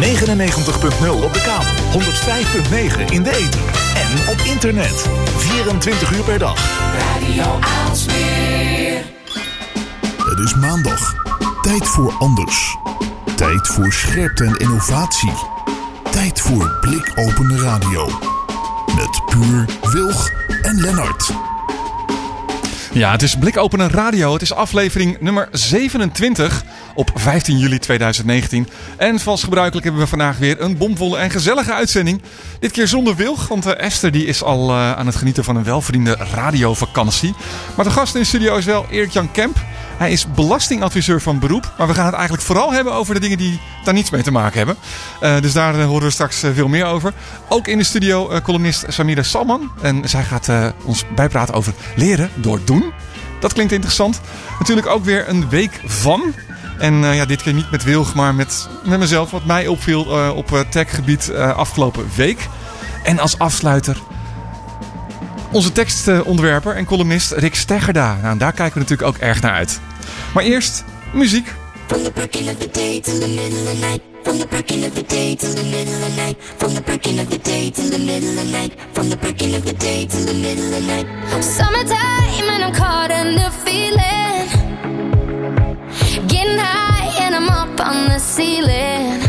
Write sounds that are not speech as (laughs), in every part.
99.0 op de kabel, 105.9 in de ether en op internet. 24 uur per dag. Radio Aalsmeer. Het is maandag. Tijd voor anders. Tijd voor scherpte en innovatie. Tijd voor blikopende radio. Met Puur, Wilg en Lennart. Ja, het is Blikopenen Radio. Het is aflevering nummer 27 op 15 juli 2019. En zoals gebruikelijk hebben we vandaag weer een bomvolle en gezellige uitzending. Dit keer zonder Wilg, want uh, Esther die is al uh, aan het genieten van een welverdiende radiovakantie. Maar de gast in de studio is wel Erik-Jan Kemp. Hij is belastingadviseur van beroep. Maar we gaan het eigenlijk vooral hebben over de dingen die daar niets mee te maken hebben. Uh, dus daar horen we straks veel meer over. Ook in de studio columnist Samira Salman. En zij gaat ons bijpraten over leren door doen. Dat klinkt interessant. Natuurlijk ook weer een week van. En uh, ja, dit keer niet met Wilg, maar met, met mezelf. Wat mij opviel uh, op uh, techgebied afgelopen week. En als afsluiter onze tekstontwerper en columnist Rick Steggerda. Nou, daar kijken we natuurlijk ook erg naar uit. Maar eerst muziek. The middle of. Summertime and I'm caught in the feeling. On the ceiling.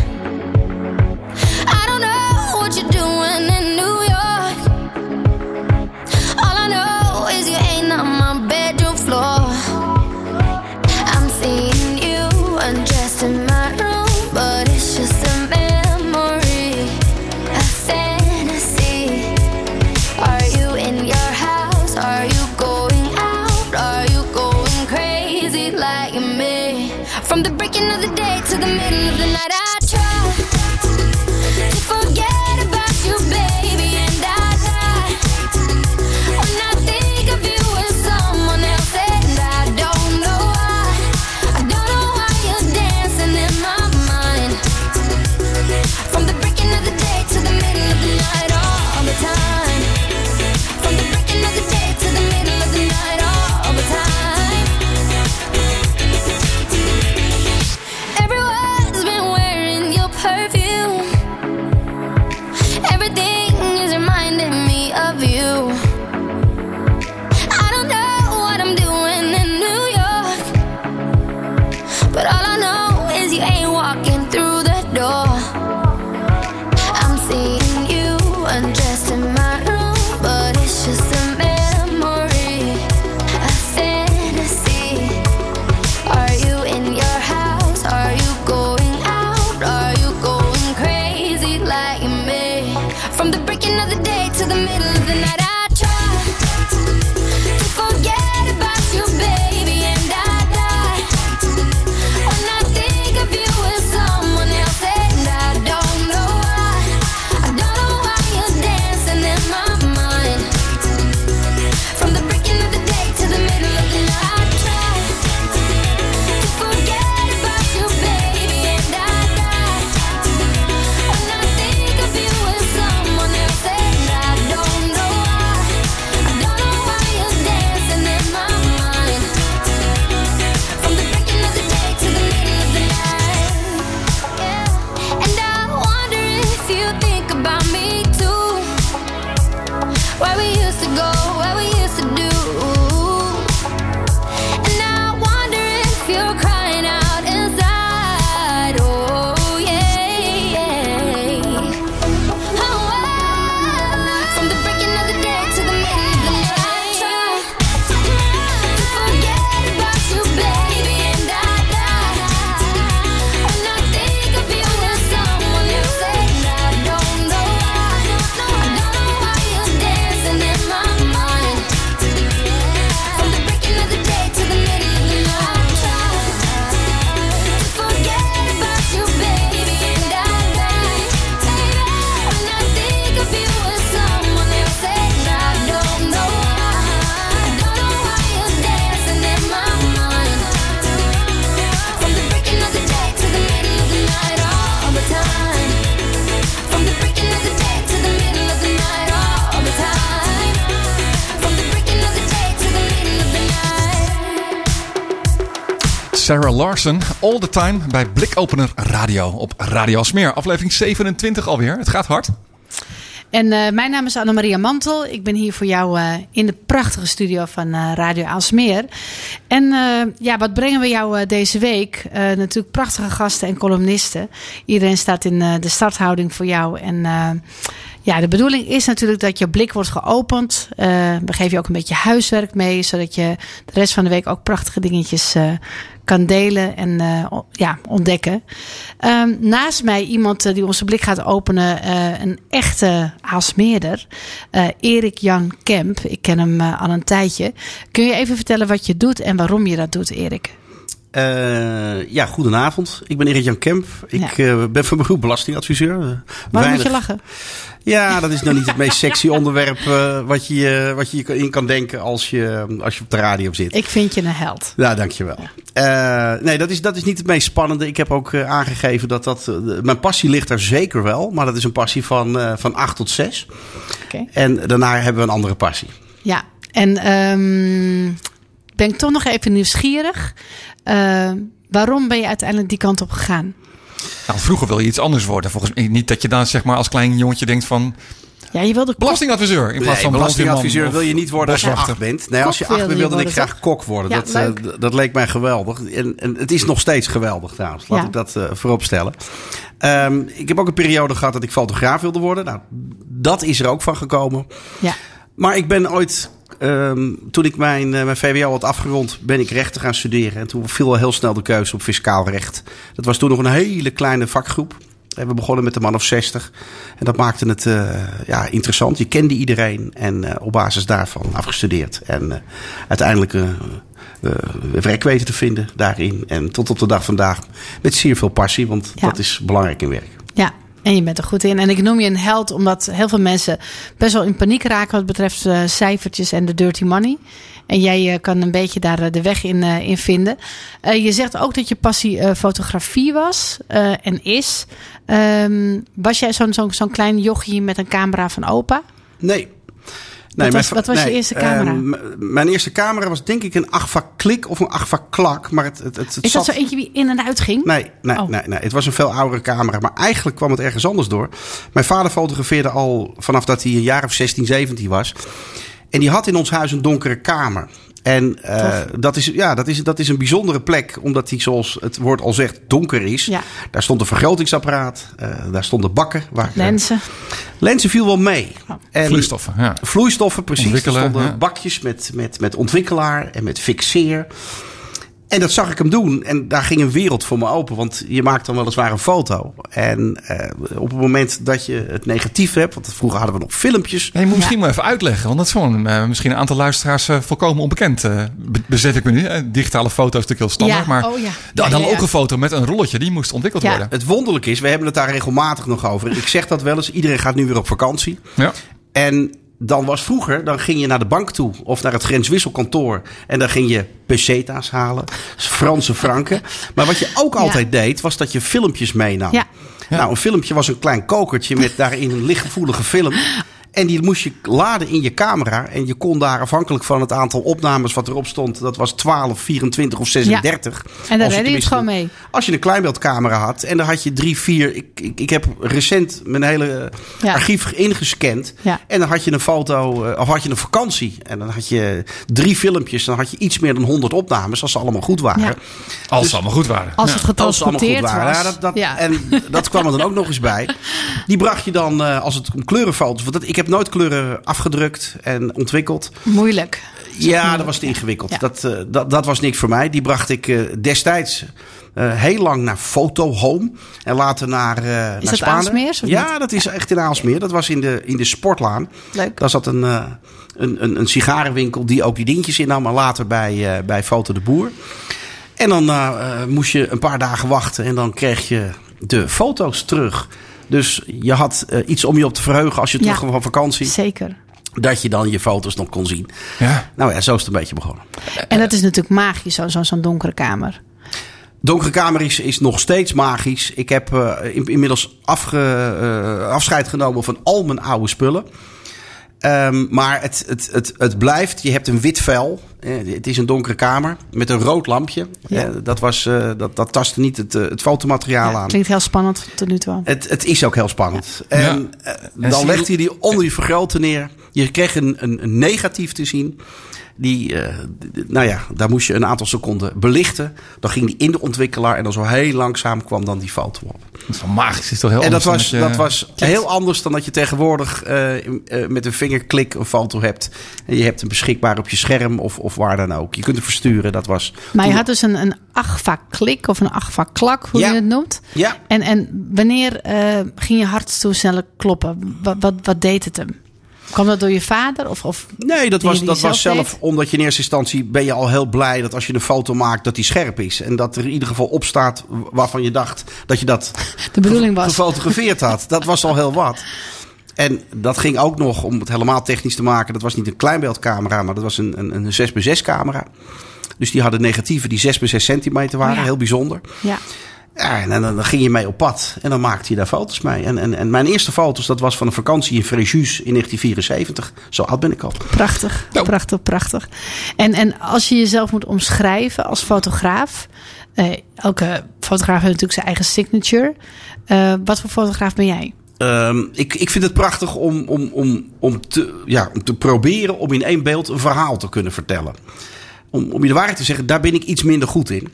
Larson, All the Time bij Blikopener Radio op Radio Alsmeer. Aflevering 27 alweer. Het gaat hard. En uh, mijn naam is Annemaria Mantel. Ik ben hier voor jou uh, in de prachtige studio van uh, Radio Aalsmeer. En ja, wat brengen we jou deze week? natuurlijk prachtige gasten en columnisten. Iedereen staat in de starthouding voor jou. En ja, de bedoeling is natuurlijk dat je blik wordt geopend. Uh, we geven je ook een beetje huiswerk mee, zodat je de rest van de week ook prachtige dingetjes uh, kan delen en uh, ja, ontdekken. Um, naast mij iemand die onze blik gaat openen, een echte Aalsmeerder, Erik Jan Kemp. Ik ken hem al een tijdje. Kun je even vertellen wat je doet en waarom je dat doet, Erik? Uh, ja, goedenavond. Ik ben Erik Jan Kemp. Ik ja. uh, ben van beroep belastingadviseur. Waarom Weinig... moet je lachen? Ja, dat is nou niet het meest sexy onderwerp uh, wat, je, wat je in kan denken als je, als je op de radio zit. Ik vind je een held. Ja, dankjewel. Ja. nee, dat is, dat is niet het meest spannende. Ik heb ook aangegeven dat dat... mijn passie ligt er zeker wel. Maar dat is een passie van, van 8 tot 6. Okay. En daarna hebben we een andere passie. Ja, en um, ben ik toch nog even nieuwsgierig. Uh, waarom ben je uiteindelijk die kant op gegaan? Nou, vroeger wil je iets anders worden. Volgens mij niet dat je dan zeg maar als klein jongetje denkt van... Ja, je wilde belastingadviseur in plaats nee, van belastingadviseur wil je niet worden als je acht bent. Nee, als je acht bent wilde ik graag kok worden. Ja, dat, uh, dat leek mij geweldig. En, en, het is nog steeds geweldig trouwens. Laat ja. ik dat uh, voorop stellen. Um, ik heb ook een periode gehad dat ik fotograaf wilde worden. Nou, dat is er ook van gekomen. Ja. Maar ik ben ooit Um, toen ik mijn, uh, mijn VWO had afgerond, ben ik rechten gaan studeren. En toen viel al heel snel de keuze op fiscaal recht. Dat was toen nog een hele kleine vakgroep. En we begonnen met een man of 60. En dat maakte het uh, ja, interessant. Je kende iedereen en uh, op basis daarvan afgestudeerd. En uiteindelijk werk weten te vinden daarin. En tot op de dag vandaag met zeer veel passie, want ja. dat is belangrijk in werk. En je bent er goed in. En ik noem je een held omdat heel veel mensen best wel in paniek raken wat betreft uh, cijfertjes en de dirty money. En jij uh, kan een beetje daar uh, de weg in, in vinden. je zegt ook dat je passie fotografie was en is. Um, was jij zo'n zo'n zo'n klein jochie met een camera van opa? Nee. Nee, was, wat was nee, je eerste camera? Uh, mijn eerste camera was denk ik een Agfa Klik of een Agfa Klak. Maar het, het, het, het Is zat... dat zo eentje die in en uit ging? Nee, nee, oh. nee, nee, het was een veel oudere camera. Maar eigenlijk kwam het ergens anders door. Mijn vader fotografeerde al vanaf dat hij een jaar of 16, 17 was. En die had in ons huis een donkere kamer. En uh, dat, is, ja, dat, is, dat is een bijzondere plek, omdat die, zoals het woord al zegt, donker is. Ja. Daar stond een vergrotingsapparaat, uh, daar stonden bakken. Waar, lenzen. Uh, lenzen viel wel mee. Oh. En vloeistoffen, ja. Vloeistoffen, precies. Er stonden ja. bakjes met, met, met ontwikkelaar en met fixeer. En dat zag ik hem doen. En daar ging een wereld voor me open. Want je maakt dan weliswaar een foto. En uh, op het moment dat je het negatief hebt. Want vroeger hadden we nog filmpjes. Ja, je moet misschien ja. maar even uitleggen. Want dat is gewoon uh, misschien een aantal luisteraars uh, volkomen onbekend. bezet ik me nu. digitale foto is natuurlijk heel standaard. Ja. Maar oh, ja. de analoge foto met een rolletje. Die moest ontwikkeld worden. Het wonderlijke is. We hebben het daar regelmatig nog over. Ik zeg dat wel eens. Iedereen gaat nu weer op vakantie. Ja. En dan was vroeger, dan ging je naar de bank toe of naar het grenswisselkantoor. En dan ging je peseta's halen, Franse franken. (laughs) Maar wat je ook altijd ja. deed, was dat je filmpjes meenam. Ja. Nou, een filmpje was een klein kokertje met daarin een lichtgevoelige film. En die moest je laden in je camera. En je kon daar afhankelijk van het aantal opnames wat erop stond. Dat was 12, 24 of 36. Ja. En daar redde je het gewoon mee. Als je een kleinbeeldcamera had. En dan had je drie, vier. Ik, ik, ik heb recent mijn hele ja. archief ingescand. Ja. En dan had je een foto. Of had je een vakantie. En dan had je drie filmpjes. Dan had je iets meer dan 100 opnames. Als ze allemaal goed waren. Ja. Als dus, ze allemaal goed waren. Als het getransporteerd was. Ja, dat, dat, En dat kwam er dan ook nog eens bij. (laughs) Die bracht je dan, uh, als het om kleurenfoto's. Want dat, ik heb nooit kleuren afgedrukt en ontwikkeld. Moeilijk. Ja, dat was te ingewikkeld. Ja. Dat, uh, dat, dat was niks voor mij. Die bracht ik uh, destijds uh, heel lang naar Foto Home. En later naar, uh, is naar dat? Ja, dat is echt in Aalsmeer. Dat was in de, in de Sportlaan. Leuk. Daar zat een, uh, een, een, een sigarenwinkel die ook die dingetjes innam. Maar later bij, bij Foto de Boer. En dan moest je een paar dagen wachten. En dan kreeg je de foto's terug. Dus je had uh, iets om je op te verheugen als je terug kwam van vakantie. Zeker. Dat je dan je foto's nog kon zien. Ja. Nou ja, zo is het een beetje begonnen. En dat is natuurlijk magisch, zo'n zo, zo donkere kamer. Donkere kamer is, is nog steeds magisch. Ik heb uh, in, inmiddels afge, uh, afscheid genomen van al mijn oude spullen. Ehm, maar het, het, het, het blijft, je hebt een wit vel. Eh, het is een donkere kamer met een rood lampje. Ja. Eh, dat, was, eh, dat, dat tastte niet het, het fotomateriaal Ja, aan. klinkt heel spannend tot nu toe. Het, het is ook heel spannend. En eh, zie dan je- legt hij die onder je vergroten neer. Je kreeg een, een, een negatief te zien. Die, eh, nou ja, daar moest je een aantal seconden belichten. Dan ging die in de ontwikkelaar en dan zo heel langzaam kwam dan die foto op. Dat is wel magisch. Het is toch heel En dat anders was, dan dat je- was heel anders dan dat je tegenwoordig eh, eh, met een vingerklik een foto hebt. En je hebt hem beschikbaar op je scherm of, of waar dan ook. Je kunt hem versturen. Dat was. Maar je had dus een, een agfa-klik of een agfa-klak, hoe Ja. je het noemt. Ja, En, en wanneer eh, ging je hartstoestellen kloppen? Wat, wat, wat deed het hem? Kwam dat door je vader? Of, of Nee, dat was, dat was zelf zelf deed? omdat je in eerste instantie ben je al heel blij dat als je een foto maakt dat die scherp is. En dat er in ieder geval op staat waarvan je dacht dat je dat (laughs) de bedoeling was? gefotografeerd had. (laughs) Dat was al heel wat. En dat ging ook nog, om het helemaal technisch te maken, dat was niet een kleinbeeldcamera, maar dat was een, een, een 6x6 camera. Dus die hadden negatieven die 6 bij 6 centimeter waren, Oh ja. heel bijzonder. Ja. Ja, en dan, dan ging je mee op pad en dan maakte je daar foto's mee. En, en, en mijn eerste foto's, dat was van een vakantie in Fréjus in 1974. Zo oud ben ik al. Prachtig, Nou. prachtig, prachtig. En, en als je jezelf moet omschrijven als fotograaf. eh, elke fotograaf heeft natuurlijk zijn eigen signature. Eh, wat voor fotograaf ben jij? Ehm, ik, ik vind het prachtig om, om, om, om, te, ja, om te proberen om in één beeld een verhaal te kunnen vertellen. Om, om je de waarheid te zeggen, daar ben ik iets minder goed in.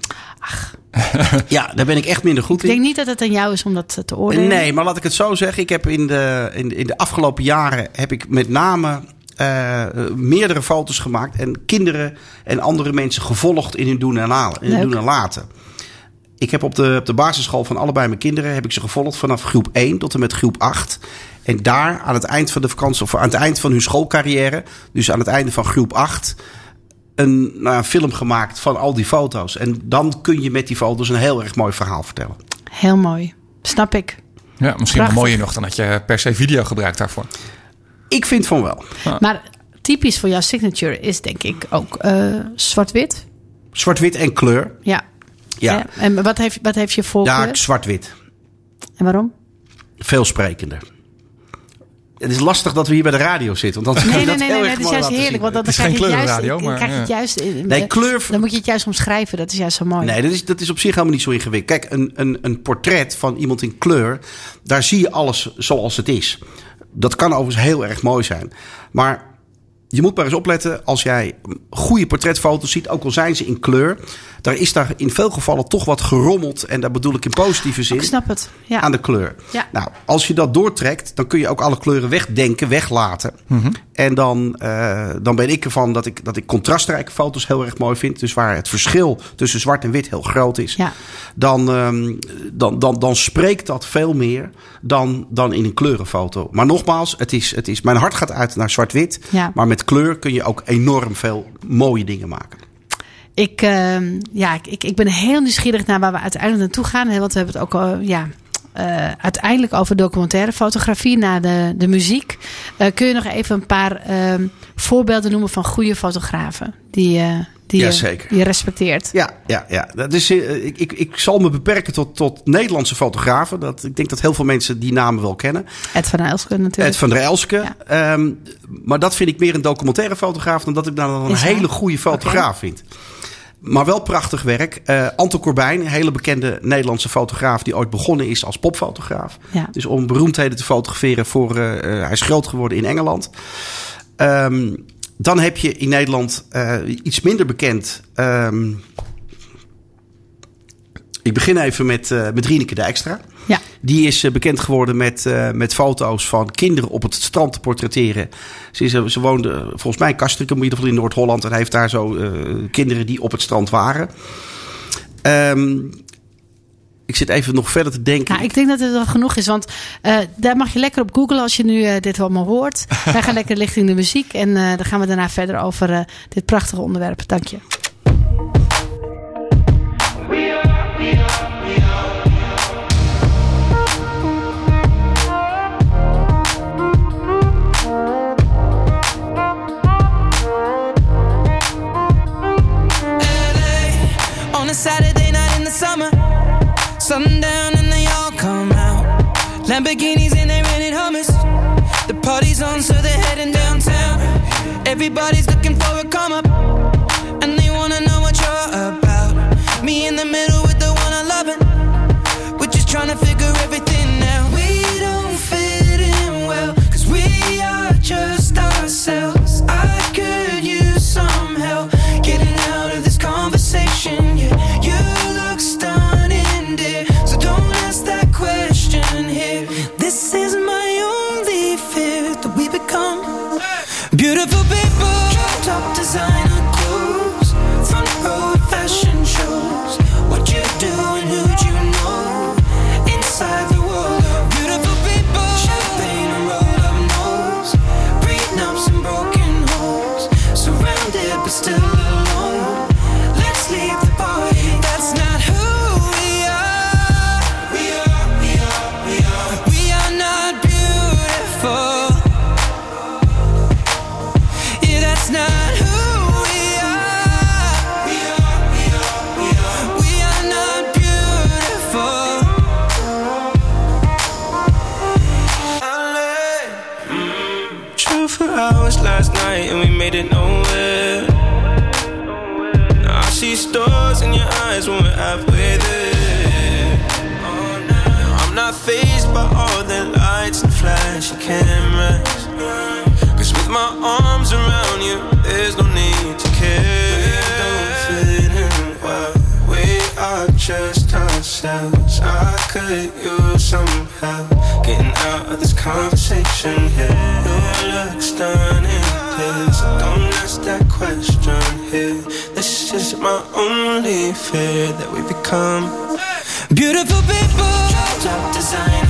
(laughs) Ja, daar ben ik echt minder goed Ik in. denk niet dat het aan jou is om dat te oordelen. Nee, maar laat ik het zo zeggen. Ik heb in de, in, in de afgelopen jaren heb ik met name eh, meerdere foto's gemaakt. En kinderen en andere mensen gevolgd in hun doen en, halen, in hun doen en laten. Ik heb op de, op de basisschool van allebei mijn kinderen heb ik ze gevolgd vanaf groep 1 tot en met groep 8. En daar aan het eind van de vakantie, of aan het eind van hun schoolcarrière, dus aan het einde van groep 8, een, nou, een film gemaakt van al die foto's. En dan kun je met die foto's een heel erg mooi verhaal vertellen. Heel mooi. Snap ik. Ja, misschien wel mooier nog dan dat je per se video gebruikt daarvoor. Ik vind van wel. Maar typisch voor jouw signature is denk ik ook eh, zwart-wit. Zwart-wit en kleur. Ja. Ja? En wat heeft, wat heeft je voorkeur? ja zwart-wit. En waarom? Veel sprekender. Het is lastig dat we hier bij de radio zitten. Want dan Nee, (laughs) nee, dat nee, heel nee, erg dat is mooi juist heerlijk. zien. Want dan Het is krijg je geen het juist, kleurenradio, dan maar, krijg je het ja. juist, eh, Nee, kleur... dan moet je het juist omschrijven. Dat is juist zo mooi. Nee, dat is, dat is op zich helemaal niet zo ingewikkeld. Kijk, een, een, een portret van iemand in kleur, daar zie je alles zoals het is. Dat kan overigens heel erg mooi zijn. Maar je moet maar eens opletten als jij goede portretfoto's ziet, ook al zijn ze in kleur. Daar is daar in veel gevallen toch wat gerommeld. En daar bedoel ik in positieve zin. ik snap het. Ja. aan de kleur. Ja. Nou, als je dat doortrekt, dan kun je ook alle kleuren wegdenken, weglaten. En dan, eh, dan ben ik ervan dat ik, dat ik contrastrijke foto's heel erg mooi vind. Dus waar het verschil tussen zwart en wit heel groot is. Ja. Dan, ehm, dan, dan, dan spreekt dat veel meer dan, dan in een kleurenfoto. Maar nogmaals, het is, het is, mijn hart gaat uit naar zwart-wit. Ja. Maar met kleur kun je ook enorm veel mooie dingen maken. Ik, ehm, ja, ik- ik, ben heel nieuwsgierig naar waar we uiteindelijk naartoe gaan. Hè, Want we hebben het ook ja, eh, uiteindelijk over documentaire fotografie naar de, de muziek. Eh, kun je nog even een paar ehm, voorbeelden noemen van goede fotografen die, eh, die, je, Jazeker. die je respecteert? Ja, ja, ja. Dat is, eh, ik, ik, ik zal me beperken tot, tot Nederlandse fotografen. Dat, ik denk dat heel veel mensen die namen wel kennen. Ed van Elske natuurlijk. Ed van der Elske. Ja. Ehm, maar dat vind ik meer een documentaire fotograaf... dan dat ik nou een Is hij? hele goede fotograaf vind. Maar wel prachtig werk. Eh Anton Corbijn, een hele bekende Nederlandse fotograaf... die ooit begonnen is als popfotograaf. Ja. Dus om beroemdheden te fotograferen. Voor, eh, eh, hij is groot geworden in Engeland. Ehm, dan heb je in Nederland iets minder bekend... ehm, ik begin even met, met Rieneke Dijkstra. Ja. Die is eh, bekend geworden met, eh, met foto's van kinderen op het strand te portretteren. Ze, is, eh, ze woonde volgens mij in Castricum, in ieder geval in Noord-Holland. En hij heeft daar zo kinderen die op het strand waren. Ehm, ik zit even nog verder te denken. Nou, ik denk dat het wel genoeg is, want daar mag je lekker op googlen als je nu dit allemaal hoort. (laughs) Wij gaan lekker richting de muziek en eh, dan gaan we daarna verder over dit prachtige onderwerp. Dank je. Lamborghinis and they rented hummus. The party's on, so they're heading downtown. Everybody's got see stars in your eyes when we're halfway there. Oh, now I'm not phased by all the lights and flashy cameras. Cause with my arms around you, there's no need to care. We don't fit in well. We are just ourselves. I could use some help getting out of this conversation here. You look stunning, please. Don't ask that question here. This is my only fear that we become beautiful people. Top designer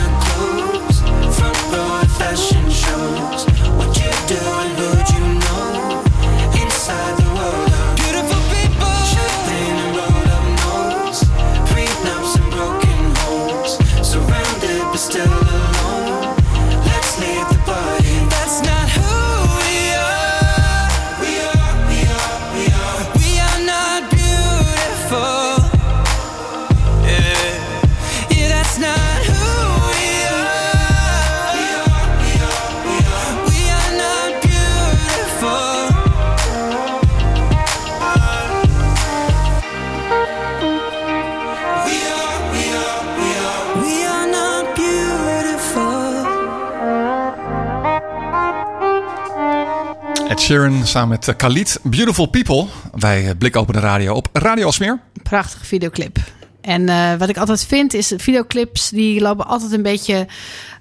Sheeran samen met eh, Khalid. Beautiful People. Bij eh, Blik Open de Radio op Radio Alsmeer. Prachtige videoclip. En eh, wat ik altijd vind is videoclips die lopen altijd een beetje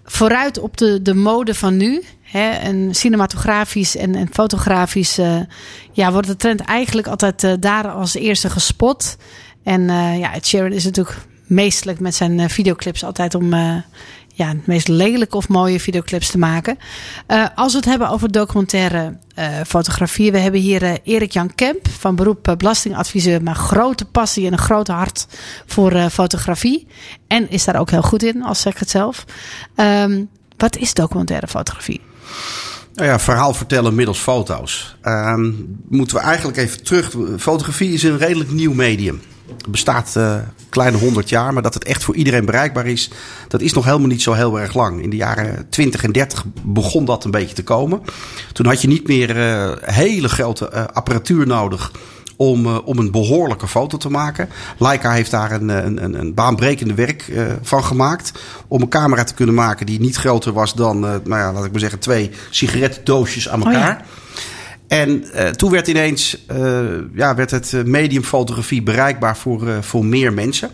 vooruit op de, de mode van nu. Hè? En cinematografisch en, en fotografisch ja, wordt de trend eigenlijk altijd daar als eerste gespot. En ja, Sheeran is natuurlijk meestelijk met zijn videoclips altijd om ja, de meest lelijke of mooie videoclips te maken. Eh, als we het hebben over documentaire eh, fotografie. We hebben hier eh, Erik Jan Kemp van beroep belastingadviseur. Maar grote passie en een groot hart voor fotografie. En is daar ook heel goed in, als zeg ik het zelf. Ehm, wat is documentaire fotografie? Nou ja, verhaal vertellen middels foto's. Ehm, moeten we eigenlijk even terug. Fotografie is een redelijk nieuw medium. Het bestaat eh kleine 100 jaar, maar dat het echt voor iedereen bereikbaar is, dat is nog helemaal niet zo heel erg lang. In de jaren 20 en 30 begon dat een beetje te komen. Toen had je niet meer eh, hele grote eh, apparatuur nodig om, eh, om een behoorlijke foto te maken. Leica heeft daar een, eh, een, een, een baanbrekende werk eh, van gemaakt. Om een camera te kunnen maken die niet groter was dan, nou ja, laat ik maar zeggen, twee sigarettendoosjes aan Oh ja. elkaar. En toen werd ineens ja, werd het medium fotografie bereikbaar voor, voor meer mensen.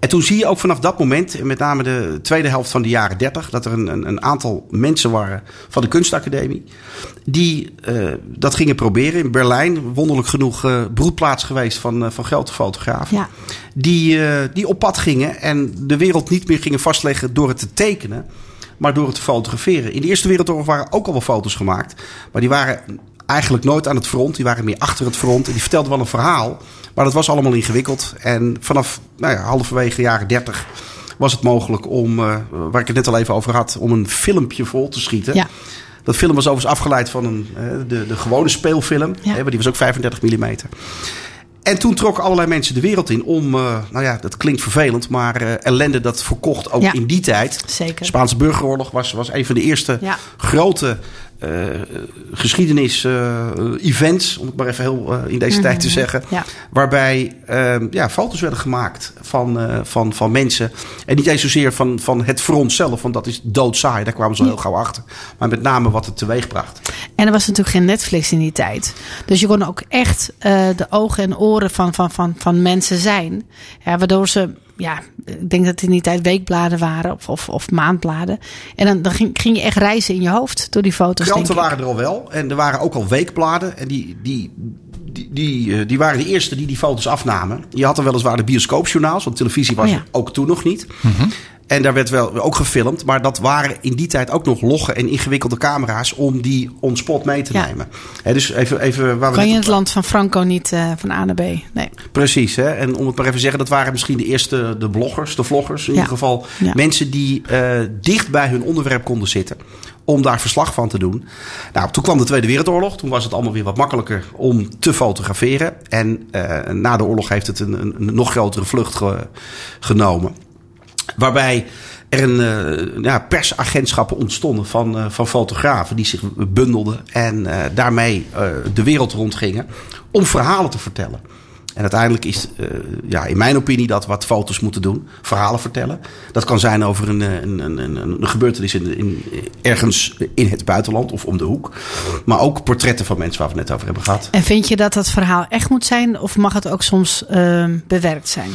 En toen zie je ook vanaf dat moment, en met name de tweede helft van de jaren 30, dat er een, een, een aantal mensen waren van de kunstacademie. Die eh, dat gingen proberen in Berlijn. Wonderlijk genoeg eh, broedplaats geweest van, eh, van grote fotografen. Ja. Die, die op pad gingen en de wereld niet meer gingen vastleggen door het te tekenen, maar door het te fotograferen. In de Eerste Wereldoorlog waren ook al wel foto's gemaakt, maar die waren eigenlijk nooit aan het front. Die waren meer achter het front en die vertelden wel een verhaal. Maar dat was allemaal ingewikkeld. En vanaf nou ja, halverwege de jaren 30 was het mogelijk om, eh, waar ik het net al even over had, om een filmpje vol te schieten. Ja. Dat film was overigens afgeleid van een, eh, de, de gewone speelfilm. Ja. Hè, maar die was ook 35 mm. En toen trokken allerlei mensen de wereld in om, eh, nou ja, dat klinkt vervelend, maar ellende dat verkocht ook Ja. in die tijd. Zeker. De Spaanse burgeroorlog was, was een van de eerste Ja. grote geschiedenis eh, events, om het maar even heel eh, in deze tijd te zeggen. Ja. Waarbij ehm, ja, foto's werden gemaakt van, eh, van, van mensen. En niet eens zozeer van, van het front zelf, want dat is doodsaai. Daar kwamen ze al heel gauw achter. Maar met name wat het teweeg bracht. En er was natuurlijk geen Netflix in die tijd. Dus je kon ook echt eh, de ogen en oren van, van, van, van mensen zijn. Ja, waardoor ze, ja, ik denk dat het in die tijd weekbladen waren of, of, of maandbladen. En dan, dan ging, ging je echt reizen in je hoofd door die foto's. Kranten denk ik. waren er al wel. En er waren ook al weekbladen. En die, die, die, die, eh, die waren de eerste die die foto's afnamen. Je had dan weliswaar de bioscoopjournaals. Want televisie was Oh ja. er ook toen nog niet. En daar werd wel ook gefilmd. Maar dat waren in die tijd ook nog logge en ingewikkelde camera's... om die on spot mee te Ja. nemen. Dus even, even waar we Kan je het land van Franco niet eh, van A naar B? Nee. Precies, hè? en om het maar even te zeggen, dat waren misschien de eerste de bloggers, de vloggers. In Ja. ieder geval Ja. mensen die eh, dicht bij hun onderwerp konden zitten. Om daar verslag van te doen. Nou, toen kwam de Tweede Wereldoorlog. Toen was het allemaal weer wat makkelijker om te fotograferen. En eh, na de oorlog heeft het een, een, een nog grotere vlucht ge- genomen. Waarbij er een, eh, ja, persagentschappen ontstonden van, eh, van fotografen die zich bundelden en eh, daarmee de wereld rondgingen om verhalen te vertellen. En uiteindelijk is, ja, in mijn opinie, dat wat foto's moeten doen. Verhalen vertellen. Dat kan zijn over een, een, een, een, een gebeurtenis in, in, ergens in het buitenland of om de hoek. Maar ook portretten van mensen waar we het net over hebben gehad. En vind je dat dat verhaal echt moet zijn? Of mag het ook soms ehm, bewerkt zijn?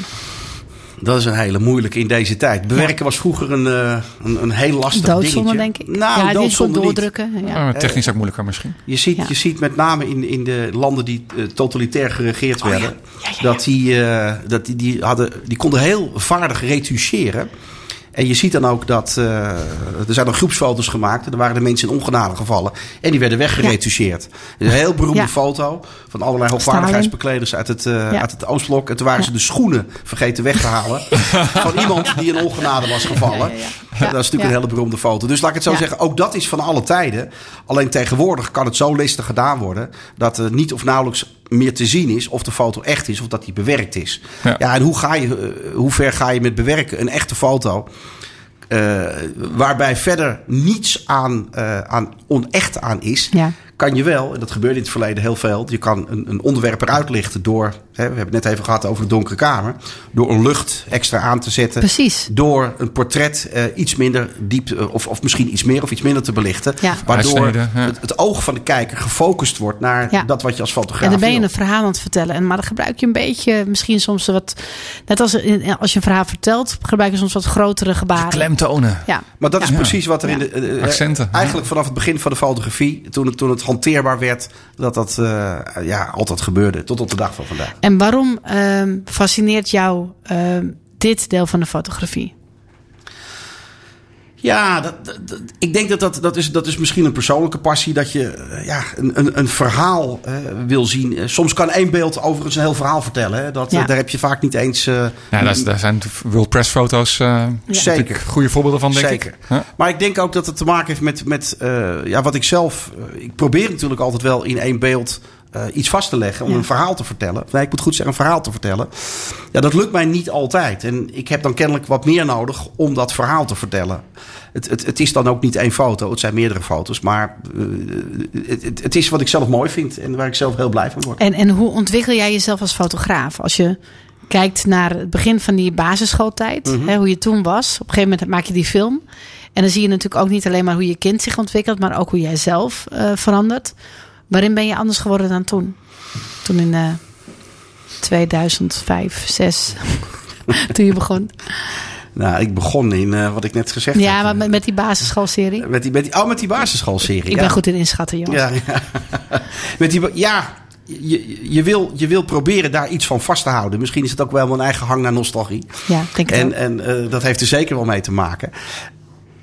Dat is een hele moeilijke in deze tijd. Bewerken was vroeger een, eh, een, een heel lastig Doodzonde, dingetje. denk ik. Nou, ja, doodzonde doordrukken. Ja. Maar technisch ook moeilijker misschien. Je ziet, Ja. je ziet met name in, in de landen die eh, totalitair geregeerd Oh werden, dat, die, eh, dat die, die, hadden, die konden heel vaardig retoucheren. En je ziet dan ook dat eh, er zijn dan groepsfoto's gemaakt. En er waren de mensen in ongenade gevallen. En die werden weggeretoucheerd. Een heel beroemde Ja. foto van allerlei hoogwaardigheidsbekleders uit het, eh, Ja. uit het Oostblok. En toen waren ze de schoenen vergeten weg te halen (laughs) van iemand die in ongenade was gevallen. Dat is natuurlijk Ja. een hele beroemde foto. Dus laat ik het zo Ja. zeggen, ook dat is van alle tijden. Alleen tegenwoordig kan het zo listig gedaan worden dat er niet of nauwelijks meer te zien is of de foto echt is of dat die bewerkt is. Ja, Ja. en hoe, ga je, eh, hoe ver ga je met bewerken een echte foto? eh, waarbij verder niets aan, eh, aan onecht aan is, Ja. kan je wel, en dat gebeurde in het verleden heel veel, je kan een, een onderwerp eruit lichten door, we hebben het net even gehad over de donkere kamer, door een lucht extra aan te zetten. Precies. Door een portret eh, iets minder diep, eh, of, of misschien iets meer of iets minder te belichten. Ja. Waardoor ja. het, het oog van de kijker gefocust wordt naar Ja. dat wat je als fotograaf En dan ben je een verhaal aan het vertellen. En, maar dan gebruik je een beetje, misschien soms wat. Net als in- als je een verhaal vertelt, gebruik je soms wat grotere gebaren. Klemtonen. Ja. Maar dat is precies wat er Ja. in de. eh, Accenten, Eigenlijk vanaf het begin van de fotografie, toen het, toen het hanteerbaar werd, dat dat eh, ja, altijd gebeurde. Tot op de dag van vandaag. En waarom ehm, fascineert jou ehm, dit deel van de fotografie? Ja, dat, dat- dat- ik denk dat dat, dat, is, dat is misschien een persoonlijke passie. Dat je eh, ja, een, een, een verhaal eh, wil zien. Eh, Soms kan één beeld overigens een heel verhaal vertellen. Hè? Dat, Ja. daar heb je vaak niet eens. eh, Ja, daar, daar zijn World Press foto's eh Zeker. goede voorbeelden van, denk Zeker. ik. Maar ik denk ook dat het te maken heeft met, met eh, ja, wat ik zelf. ik probeer natuurlijk altijd wel in één beeld eh, iets vast te leggen om Ja. een verhaal te vertellen. Nee, ik moet goed zeggen, een verhaal te vertellen. Ja, dat lukt mij niet altijd. En ik heb dan kennelijk wat meer nodig om dat verhaal te vertellen. Het, het, het is dan ook niet één foto, het zijn meerdere foto's. Maar eh, het, het, het is wat ik zelf mooi vind en waar ik zelf heel blij van word. En, en hoe ontwikkel jij jezelf als fotograaf? Als je kijkt naar het begin van die basisschooltijd, Mhm. hè, hoe je toen was. Op een gegeven moment maak je die film. En dan zie je natuurlijk ook niet alleen maar hoe je kind zich ontwikkelt, maar ook hoe jij zelf eh, verandert. Waarin ben je anders geworden dan toen? Toen in eh 2005, 6 (laughs) toen je begon. Nou, ik begon in eh, wat ik net gezegd heb. Ja, maar met, met die basisschoolserie. Met die, met die, oh, met die basisschoolserie. Ik ja. ben goed in inschatten, jongens. Ja, ja. (laughs) Met die, ja je, je, wil, je wil proberen daar iets van vast te houden. Misschien is het ook wel een eigen hang naar nostalgie. Ja, denk ik En, en eh, dat heeft er zeker wel mee te maken.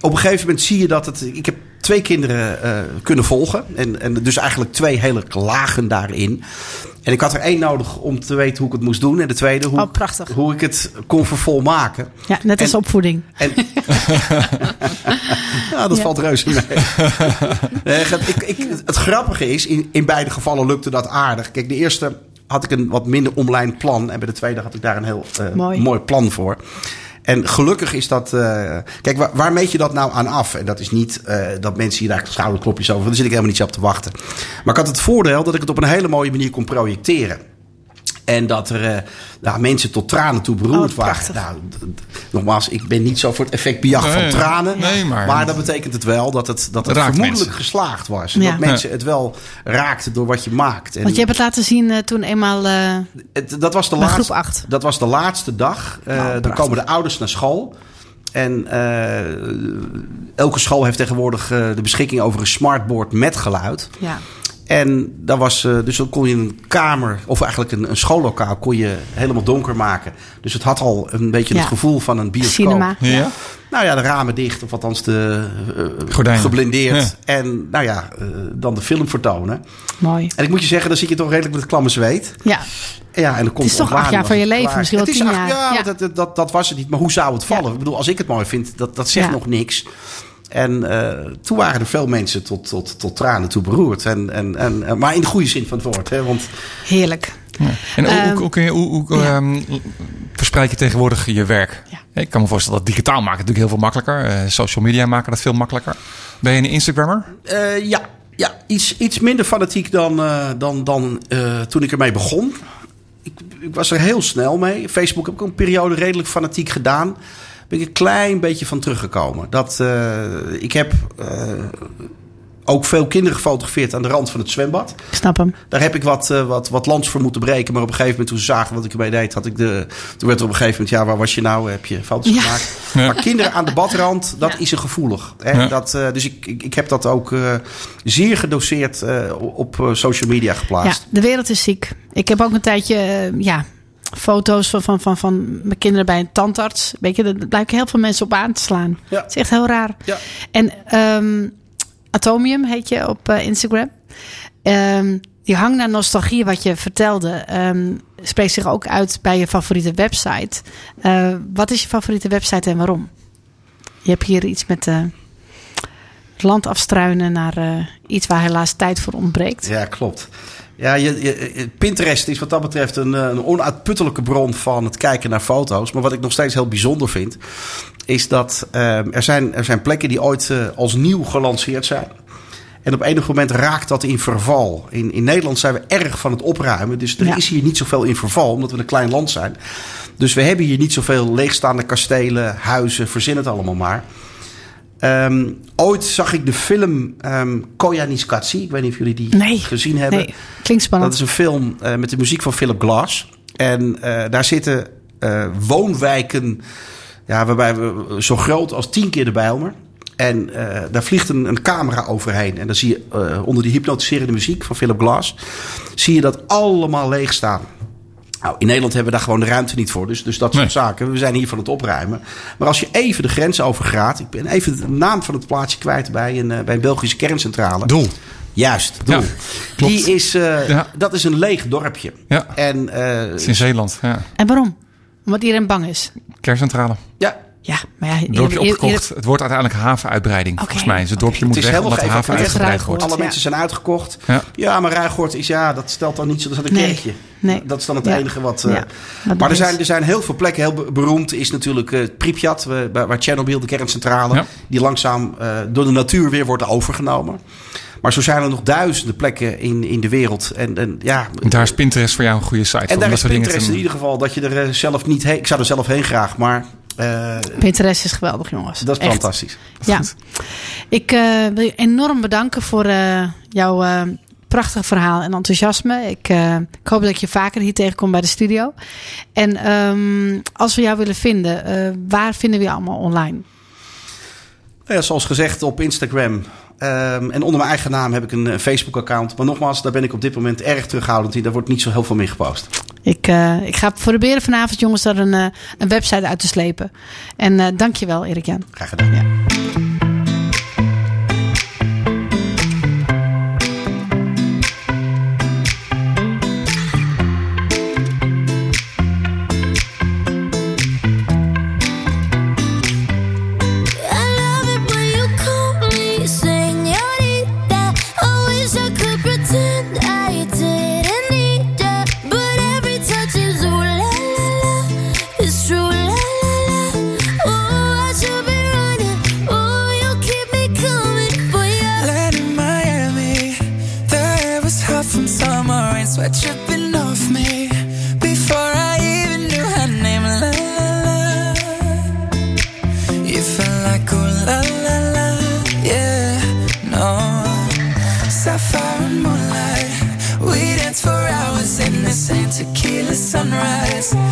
Op een gegeven moment zie je dat het. Ik heb twee kinderen eh, kunnen volgen. En, en dus eigenlijk twee hele lagen daarin. En ik had er één nodig om te weten hoe ik het moest doen. En de tweede hoe, Oh, hoe ik het kon vervolmaken. Ja, net als en- opvoeding. En, (laughs) ja, dat Ja. valt reuze mee. (laughs) Nee, ik, ik, het grappige is, in, in beide gevallen lukte dat aardig. Kijk, de eerste had ik een wat minder omlijnd plan. En bij de tweede had ik daar een heel eh, Mooi. mooi plan voor. En gelukkig is dat. eh, kijk, waar, meet je dat nou aan af? En dat is niet eh, dat mensen hier daar schouderklopjes over. Daar zit ik helemaal niet op te wachten. Maar ik had het voordeel dat ik het op een hele mooie manier kon projecteren. En dat er eh, nou, mensen tot tranen toe beroerd Oh, waren. Nou, nogmaals, ik ben niet zo voor het effect bejag van tranen. nee, maar- dat betekent het wel dat het, dat het Raakt vermoedelijk mensen. geslaagd was. En Ja. dat mensen het wel raakten door wat je maakt. En Want je hebt het laten zien eh, toen eenmaal... eh, het, dat, was de laatste, groep acht. dat was de laatste dag. Eh, dan komen de ouders naar school. En eh, elke school heeft tegenwoordig eh, de beschikking over een smartboard met geluid. ja. En dat was, eh, dus dan kon je een kamer, of eigenlijk een, een schoollokaal, kon je helemaal donker maken. Dus het had al een beetje Ja. het gevoel van een bioscoop. Cinema. Ja? Nou ja, de ramen dicht, of althans de eh, Gordijnen. geblindeerd. En nou ja, eh, dan de film vertonen. Mooi. En ik moet je zeggen, dan zit je toch redelijk met het klamme zweet. Ja. Ja, en dan komt is toch acht jaar van je het leven, klaar misschien wel Het tien jaar. Ja, Ja. Dat, dat, dat, dat was het niet. Maar hoe zou het vallen? Ja. Ik bedoel, als ik het mooi vind, dat, dat zegt Ja. nog niks. En eh, toen waren er veel mensen tot, tot, tot tranen toe beroerd. En, en, en, maar in de goede zin van het woord. Hè? Want Heerlijk. En hoe, Ehm, hoe, je- hoe, hoe, ja. ehm, verspreid je tegenwoordig je werk? Ja. Ik kan me voorstellen dat digitaal maken natuurlijk heel veel makkelijker. Eh, social media maken dat veel makkelijker. Ben je een Instagrammer? eh, ja, ja iets, iets minder fanatiek dan, eh, dan, dan eh, toen ik ermee begon. Ik, ik was er heel snel mee. Facebook heb ik een periode redelijk fanatiek gedaan. Ben ik een klein beetje van teruggekomen. Dat, eh, ik heb eh, ook veel kinderen gefotografeerd aan de rand van het zwembad. Ik snap hem. Daar heb ik wat, eh, wat, wat lands voor moeten breken. Maar op een gegeven moment, toen ze zagen wat ik ermee deed, had ik de. Toen werd er op een gegeven moment, ja, waar was je nou? Heb je foto's Ja. gemaakt? Ja. Maar kinderen aan de badrand, dat Ja. is een gevoelig. Hè? Ja. Dat, eh, dus ik, ik, ik heb dat ook eh, zeer gedoseerd eh, op eh, social media Ja, geplaatst. de wereld is ziek. Ik heb ook een tijdje, ja, foto's van, van, van, van mijn kinderen bij een tandarts. Weet je, daar blijken heel veel mensen op aan te slaan. Ja. Het is echt heel raar. Ja. En ehm, Atomium heet je op eh, Instagram. Ehm, die hang naar nostalgie, wat je vertelde, ehm, spreekt zich ook uit bij je favoriete website. Eh, wat is je favoriete website en waarom? Je hebt hier iets met het land afstruinen naar iets waar helaas tijd voor ontbreekt. Ja, klopt. Ja, je, je- Pinterest is wat dat betreft een, eh, een onuitputtelijke bron van het kijken naar foto's. Maar wat ik nog steeds heel bijzonder vind, is dat eh, er, zijn, er zijn plekken die ooit eh, als nieuw gelanceerd zijn. En op enig moment raakt dat in verval. In, in Nederland zijn we erg van het opruimen. Dus er Ja. is hier niet zoveel in verval, omdat we een klein land zijn. Dus we hebben hier niet zoveel leegstaande kastelen, huizen, verzin het allemaal maar. Ehm, ooit zag ik de film ehm Koyaanisqatsi. Ik weet niet of jullie die Nee. gezien hebben. Nee, klinkt spannend. Dat is een film eh, met de muziek van Philip Glass. En eh, daar zitten eh, woonwijken, ja, waarbij we zo groot als tien keer de Bijlmer. En daar vliegt een, een camera overheen. En dan zie je onder die hypnotiserende muziek van Philip Glass... zie je dat allemaal leeg staan. Nou, in Nederland hebben we daar gewoon de ruimte niet voor. Dus, dus dat soort Nee. zaken. We zijn hier van het opruimen. Maar als je even de grens overgaat... Ik ben even de naam van het plaatsje kwijt bij een, eh, bij een Belgische kerncentrale. Doel. Juist, Doel. Ja, klopt. Die is, eh, Ja. Dat is een leeg dorpje. Ja. En eh, Het is in Zeeland. Ja. En waarom? Omdat iedereen bang is. Kerncentrale. ja, Ja, maar ja, Het dorpje opgekocht. Het wordt uiteindelijk havenuitbreiding. Volgens mij. Dus het oké. dorpje moet Het is weg helemaal omdat de haven uitgebreid wordt. alle Ja. mensen zijn uitgekocht. Ja. Ja, maar Ruigort is, ja, dat stelt dan niet zo. Dat is een Nee. kerkje. Nee. Dat is dan het Ja. enige wat. eh, maar er zijn, er zijn heel veel plekken. Heel be- beroemd is natuurlijk eh Pripyat, waar Tsjernobyl, de kerncentrale, Ja. die langzaam eh, door de natuur weer wordt overgenomen. Maar zo zijn er nog duizenden plekken in, in de wereld. En, en ja, daar is Pinterest voor jou een goede site en voor, daar is Pinterest te in ieder geval dat je er zelf niet heen. Ik zou er zelf heen graag, maar Pinterest is geweldig, jongens. dat is Echt. fantastisch. Ja. Ik eh, wil je enorm bedanken voor eh, jouw prachtige verhaal en enthousiasme. Ik, ik hoop dat ik je vaker hier tegenkom bij de studio. En ehm, als we jou willen vinden, waar vinden we je allemaal online? Nou ja, zoals gezegd op Instagram. Ehm, en onder mijn eigen naam heb ik een Facebook-account. Maar nogmaals, daar ben ik op dit moment erg terughoudend in. Daar wordt niet zo heel veel meer gepost. Ik, eh, ik ga proberen vanavond, jongens, daar een, eh, een website uit te slepen. En eh dank je wel, Erik-Jan. Graag gedaan. Ja. the sunrise.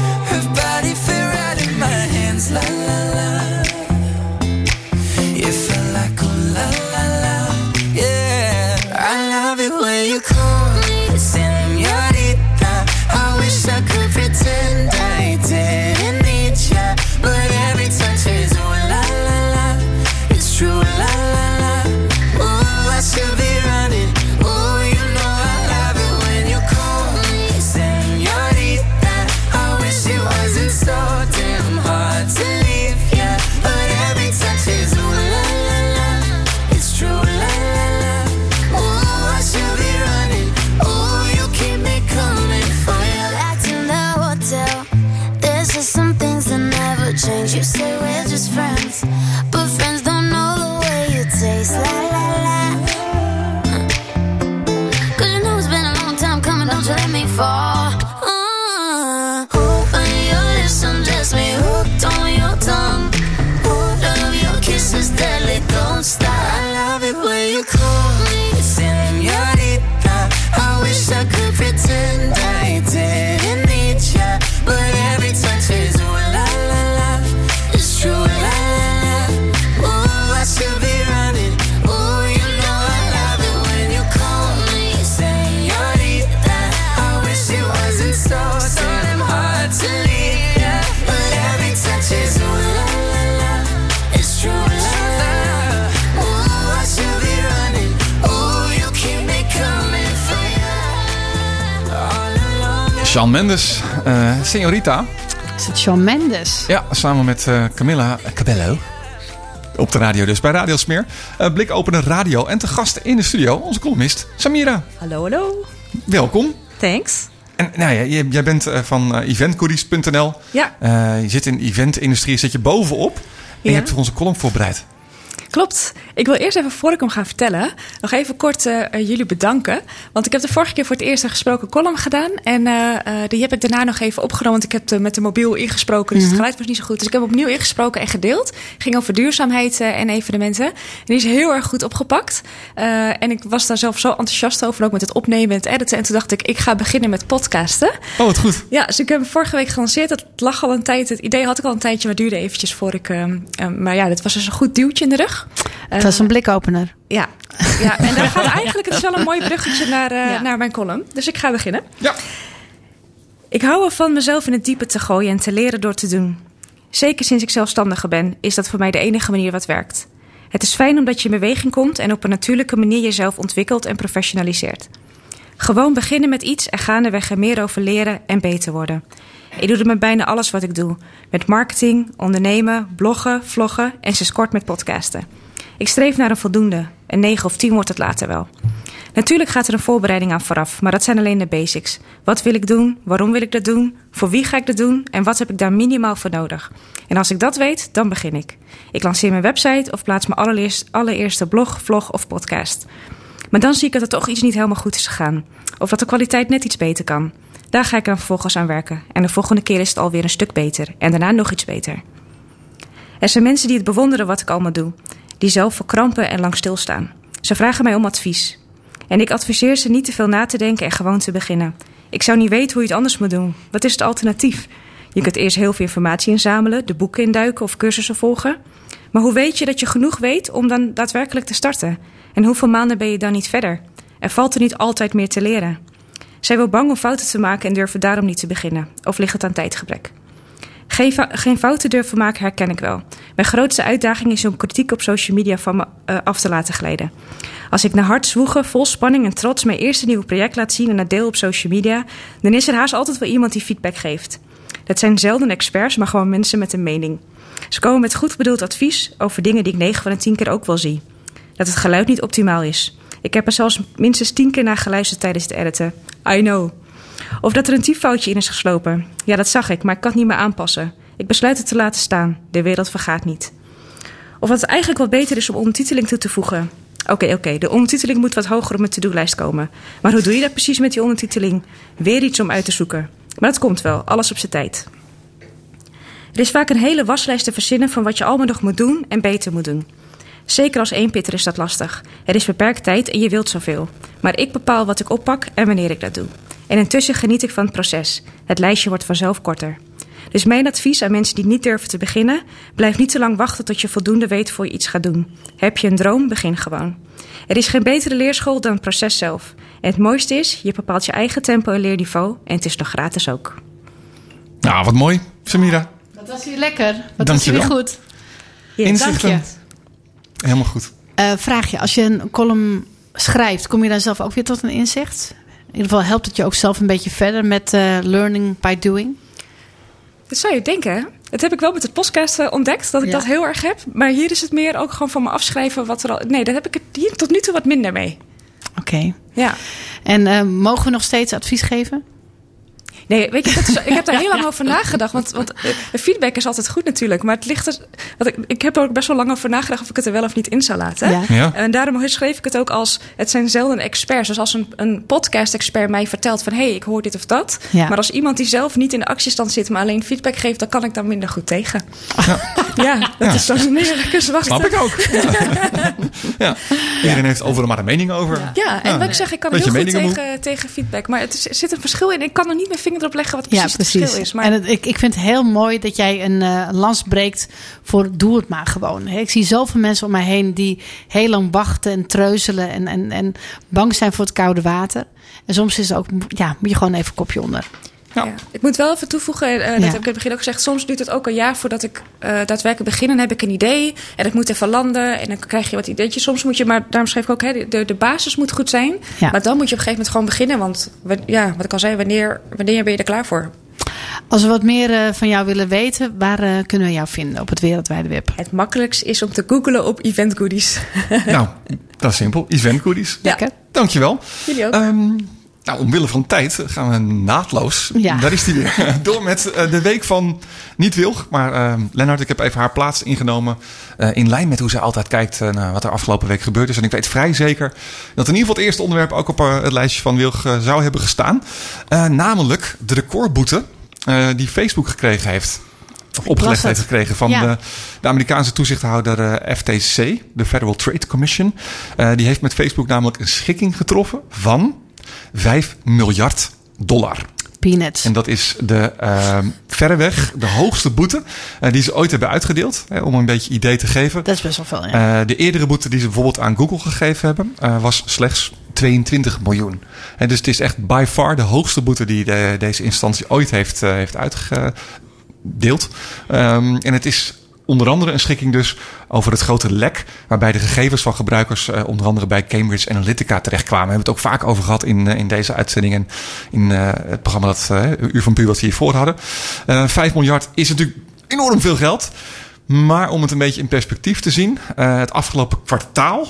Senorita. Is het Shawn Mendes? Ja, samen met eh, Camilla Cabello. Op de radio dus, bij Radio Smeer. Eh Blikopener Radio. En te gast in de studio, onze columnist Samira. Hallo, hallo. Welkom. Thanks. En nou ja, jij, jij bent eh, van eventcouriers.nl. Ja, Eh, je zit in de eventindustrie, zit je bovenop. En je hebt onze column voorbereid. Klopt. Ik wil eerst even, voor ik hem ga vertellen, nog even kort eh, eh, jullie bedanken. Want ik heb de vorige keer voor het eerst een gesproken column gedaan. En eh, die heb ik daarna nog even opgenomen. Want ik heb de, met de mobiel ingesproken, dus het geluid was niet zo goed. Dus ik heb opnieuw ingesproken en gedeeld. ging over duurzaamheid en evenementen. En die is heel erg goed opgepakt. En ik was daar zelf zo enthousiast over, ook met het opnemen en het editen. En toen dacht ik, ik ga beginnen met podcasten. Oh, wat goed. Ja, dus ik heb hem vorige week gelanceerd. Het lag al een tijd. Het idee had ik al een tijdje, maar het duurde eventjes voor ik. ehm, ehm, maar ja, dit was dus een goed duwtje in de rug. Het was een blikopener. Ja, (laughs) ja en daar gaat eigenlijk. Het is wel een mooi bruggetje naar, eh, Ja. naar mijn column. Dus ik ga beginnen. Ja. Ik hou ervan mezelf in het diepe te gooien en te leren door te doen. Zeker sinds ik zelfstandige ben, is dat voor mij de enige manier wat werkt. Het is fijn omdat je in beweging komt en op een natuurlijke manier jezelf ontwikkelt en professionaliseert. Gewoon beginnen met iets en gaandeweg er meer over leren en beter worden. Ik doe het met bijna alles wat ik doe. Met marketing, ondernemen, bloggen, vloggen en sinds kort met podcasten. Ik streef naar een voldoende. Een 9 of 10 wordt het later wel. Natuurlijk gaat er een voorbereiding aan vooraf, maar dat zijn alleen de basics. Wat wil ik doen? Waarom wil ik dat doen? Voor wie ga ik dat doen? En wat heb ik daar minimaal voor nodig? En als ik dat weet, dan begin ik. Ik lanceer mijn website of plaats mijn allereerst, allereerste blog, vlog of podcast. Maar dan zie ik dat er toch iets niet helemaal goed is gegaan. Of dat de kwaliteit net iets beter kan. Daar ga ik dan vervolgens aan werken. En de volgende keer is het alweer een stuk beter. En daarna nog iets beter. Er zijn mensen die het bewonderen wat ik allemaal doe. Die zelf verkrampen en lang stilstaan. Ze vragen mij om advies. En ik adviseer ze niet te veel na te denken en gewoon te beginnen. Ik zou niet weten hoe je het anders moet doen. Wat is het alternatief? Je kunt eerst heel veel informatie inzamelen, de boeken induiken of cursussen volgen. Maar hoe weet je dat je genoeg weet om dan daadwerkelijk te starten? En hoeveel maanden ben je dan niet verder? Er valt er niet altijd meer te leren. Zijn we bang om fouten te maken en durven daarom niet te beginnen? Of ligt het aan tijdgebrek? Geen, geen fouten durven maken herken ik wel. Mijn grootste uitdaging is om kritiek op social media van me eh, af te laten glijden. Als ik na hard zwoegen, vol spanning en trots mijn eerste nieuwe project laat zien en dat deel op social media, dan is er haast altijd wel iemand die feedback geeft. Dat zijn zelden experts, maar gewoon mensen met een mening. Ze komen met goed bedoeld advies over dingen die ik 9 van de 10 keer ook wel zie. Dat het geluid niet optimaal is. Ik heb er zelfs minstens 10 keer naar geluisterd tijdens het editen. I know. Of dat er een typfoutje in is geslopen. Ja, dat zag ik, maar ik kan het niet meer aanpassen. Ik besluit het te laten staan. De wereld vergaat niet. Of dat het eigenlijk wat beter is om ondertiteling toe te voegen. Oké, oké, de ondertiteling moet wat hoger op mijn to-do-lijst komen. Maar hoe doe je dat precies met die ondertiteling? Weer iets om uit te zoeken. Maar dat komt wel, alles op zijn tijd. Er is vaak een hele waslijst te verzinnen van wat je allemaal nog moet doen en beter moet doen. Zeker als eenpitter is dat lastig. Er is beperkt tijd en je wilt zoveel. Maar ik bepaal wat ik oppak en wanneer ik dat doe. En intussen geniet ik van het proces. Het lijstje wordt vanzelf korter. Dus mijn advies aan mensen die niet durven te beginnen: blijf niet te lang wachten tot je voldoende weet voor je iets gaat doen. Heb je een droom, begin gewoon. Er is geen betere leerschool dan het proces zelf. En het mooiste is, je bepaalt je eigen tempo en leerniveau en het is nog gratis ook. Nou, wat mooi, Samira. Wat was hier lekker. Wat was hier goed. Inzichten. Dank je. Helemaal goed. Eh, vraag je, als je een column schrijft, kom je dan zelf ook weer tot een inzicht? In ieder geval helpt het je ook zelf een beetje verder met eh, learning by doing. Dat zou je denken. hè? Dat heb ik wel met het podcast eh, ontdekt, dat ik Ja. dat heel erg heb. Maar hier is het meer ook gewoon van me afschrijven wat er al... Nee, daar heb ik het hier tot nu toe wat minder mee. Oké. Ja. En eh, mogen we nog steeds advies geven? Nee, weet je, dat is, ik heb daar (laughs) heel lang over nagedacht. Want, want feedback is altijd goed natuurlijk. Maar het ligt er... Want ik, ik heb er ook best wel lang over nagedacht of ik het er wel of niet in zou laten. Ja. Ja. En daarom schreef ik het ook als... Het zijn zelden experts. Dus als een, een podcast-expert mij vertelt van... hé, hey, ik hoor dit of dat. Ja. Maar als iemand die zelf niet in de actiestand zit... maar alleen feedback geeft... dan kan ik daar minder goed tegen. Ja, (laughs) dat Ja. is zo'n eerlijke zwarte. Snap ik ook. Ja. (laughs) ja. Iedereen heeft overal maar een mening over. Ja, en wat ik zeg, ik kan Beetje heel goed tegen, tegen feedback. Maar het is- er zit een verschil in. Ik kan er niet mijn vinger erop leggen wat Ja, precies, het precies. verschil is. Maar En het- ik, ik vind het heel mooi dat jij een eh, lans breekt voor doe het maar gewoon. Hè, Ik zie zoveel mensen om mij heen die heel lang wachten en treuzelen en, en, en bang zijn voor het koude water. En soms is het ook, ja, moet je gewoon even een kopje onder. Ja. Ja. Ik moet wel even toevoegen, eh, dat Ja. heb ik in het begin ook gezegd. Soms duurt het ook een jaar voordat ik eh, daadwerkelijk begin. Dan heb ik een idee en het moet even landen. En dan krijg je wat ideetjes. Soms moet je, maar daarom schreef ik ook, hè, de, de basis moet goed zijn. Ja. Maar dan moet je op een gegeven moment gewoon beginnen. Want wa- ja, wat ik al zei, wanneer, wanneer ben je er klaar voor? Als we wat meer eh, van jou willen weten, waar kunnen we jou vinden op het wereldwijde web? Het makkelijkst is om te googlen op event goodies. Nou, dat is simpel. Event goodies. Lekker. Dankjewel. Jullie ook. Ehm, nou, omwille van tijd gaan we naadloos. Ja. Daar is hij weer. (laughs) Door met eh, de week van niet Wilg. Maar ehm Lennart, ik heb even haar plaats ingenomen. eh, in lijn met hoe zij altijd kijkt naar wat er afgelopen week gebeurd is. En ik weet vrij zeker dat in ieder geval het eerste onderwerp ook op het lijstje van Wilg zou hebben gestaan. Namelijk de recordboete die Facebook gekregen heeft. Of opgelegd heeft gekregen van Ja. de, de Amerikaanse toezichthouder FTC, de Federal Trade Commission. Die heeft met Facebook namelijk een schikking getroffen van 5 miljard dollar. Peanuts. En dat is de ehm, verreweg de hoogste boete eh, die ze ooit hebben uitgedeeld. Hè, om een beetje idee te geven. Dat is best wel veel, ja. Eh, de eerdere boete die ze bijvoorbeeld aan Google gegeven hebben, eh, was slechts 22 miljoen. En dus het is echt by far de hoogste boete die de- deze instantie ooit heeft, heeft uitgedeeld. Ehm, en het is onder andere een schikking dus over het grote lek, waarbij de gegevens van gebruikers eh, onder andere bij Cambridge Analytica terechtkwamen. We hebben het ook vaak over gehad in, eh, in deze uitzending en in eh, het programma dat Uur van Puur wat we hiervoor hadden. Eh 5 miljard is natuurlijk enorm veel geld. Maar om het een beetje in perspectief te zien, het afgelopen kwartaal,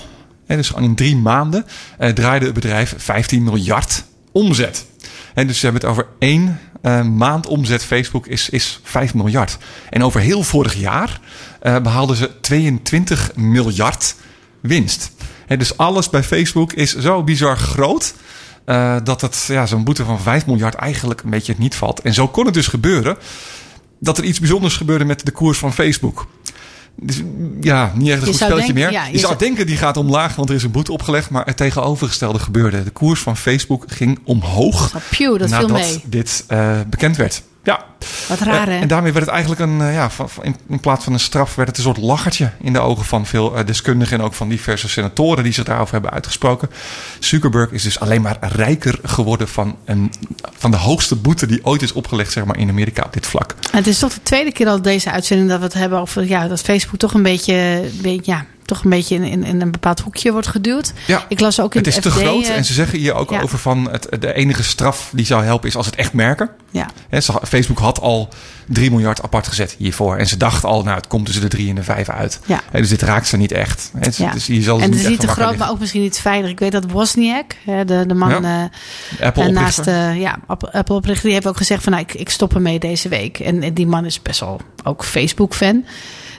dus in drie maanden, draaide het bedrijf 15 miljard omzet. En dus ze hebben het over één eh, maand omzet Facebook is, is 5 miljard. En over heel vorig jaar eh, behaalden ze 22 miljard winst. Hè, dus alles bij Facebook is zo bizar groot. eh, dat het ja, zo'n boete van 5 miljard eigenlijk een beetje niet valt. En zo kon het dus gebeuren dat er iets bijzonders gebeurde met de koers van Facebook. Dus, ja, niet echt een Je goed spelletje denken- meer. ja, je, je zou denken die gaat omlaag, want er is een boete opgelegd. Maar het tegenovergestelde gebeurde. De koers van Facebook ging omhoog. Pew, dat viel nadat dit eh, bekend werd. Ja. Wat raar, hè? en daarmee werd het eigenlijk een, eh, ja, in, plaats van een straf, werd het een soort lachertje in de ogen van veel eh, deskundigen en ook van diverse senatoren die zich daarover hebben uitgesproken. Zuckerberg is dus alleen maar rijker geworden van, een, van de hoogste boete die ooit is opgelegd zeg maar, in Amerika op dit vlak. Het is toch de tweede keer al deze uitzending dat we het hebben over ja, dat Facebook toch een beetje, beetje- ja, toch een beetje in, in, in een bepaald hoekje wordt geduwd. Ja, Ik las ook in het is te FD, groot eh, en ze zeggen hier ook ja. over van het, de enige straf die zou helpen is als het echt merken. ja. Facebook had al 3 miljard apart gezet hiervoor. En ze dachten al, nou, het komt tussen de 3 en de 5 uit. Ja. Dus dit raakt ze niet echt. Dus, Ja. dus hier zal ze En het is niet te groot, maar ook misschien niet veilig. Ik weet dat Wozniak, de, de man Ja. eh, Apple en naast eh, ja, Apple oprichter, die heeft ook gezegd van nou, ik, ik stop ermee deze week. En, en die man is best wel ook Facebook-fan.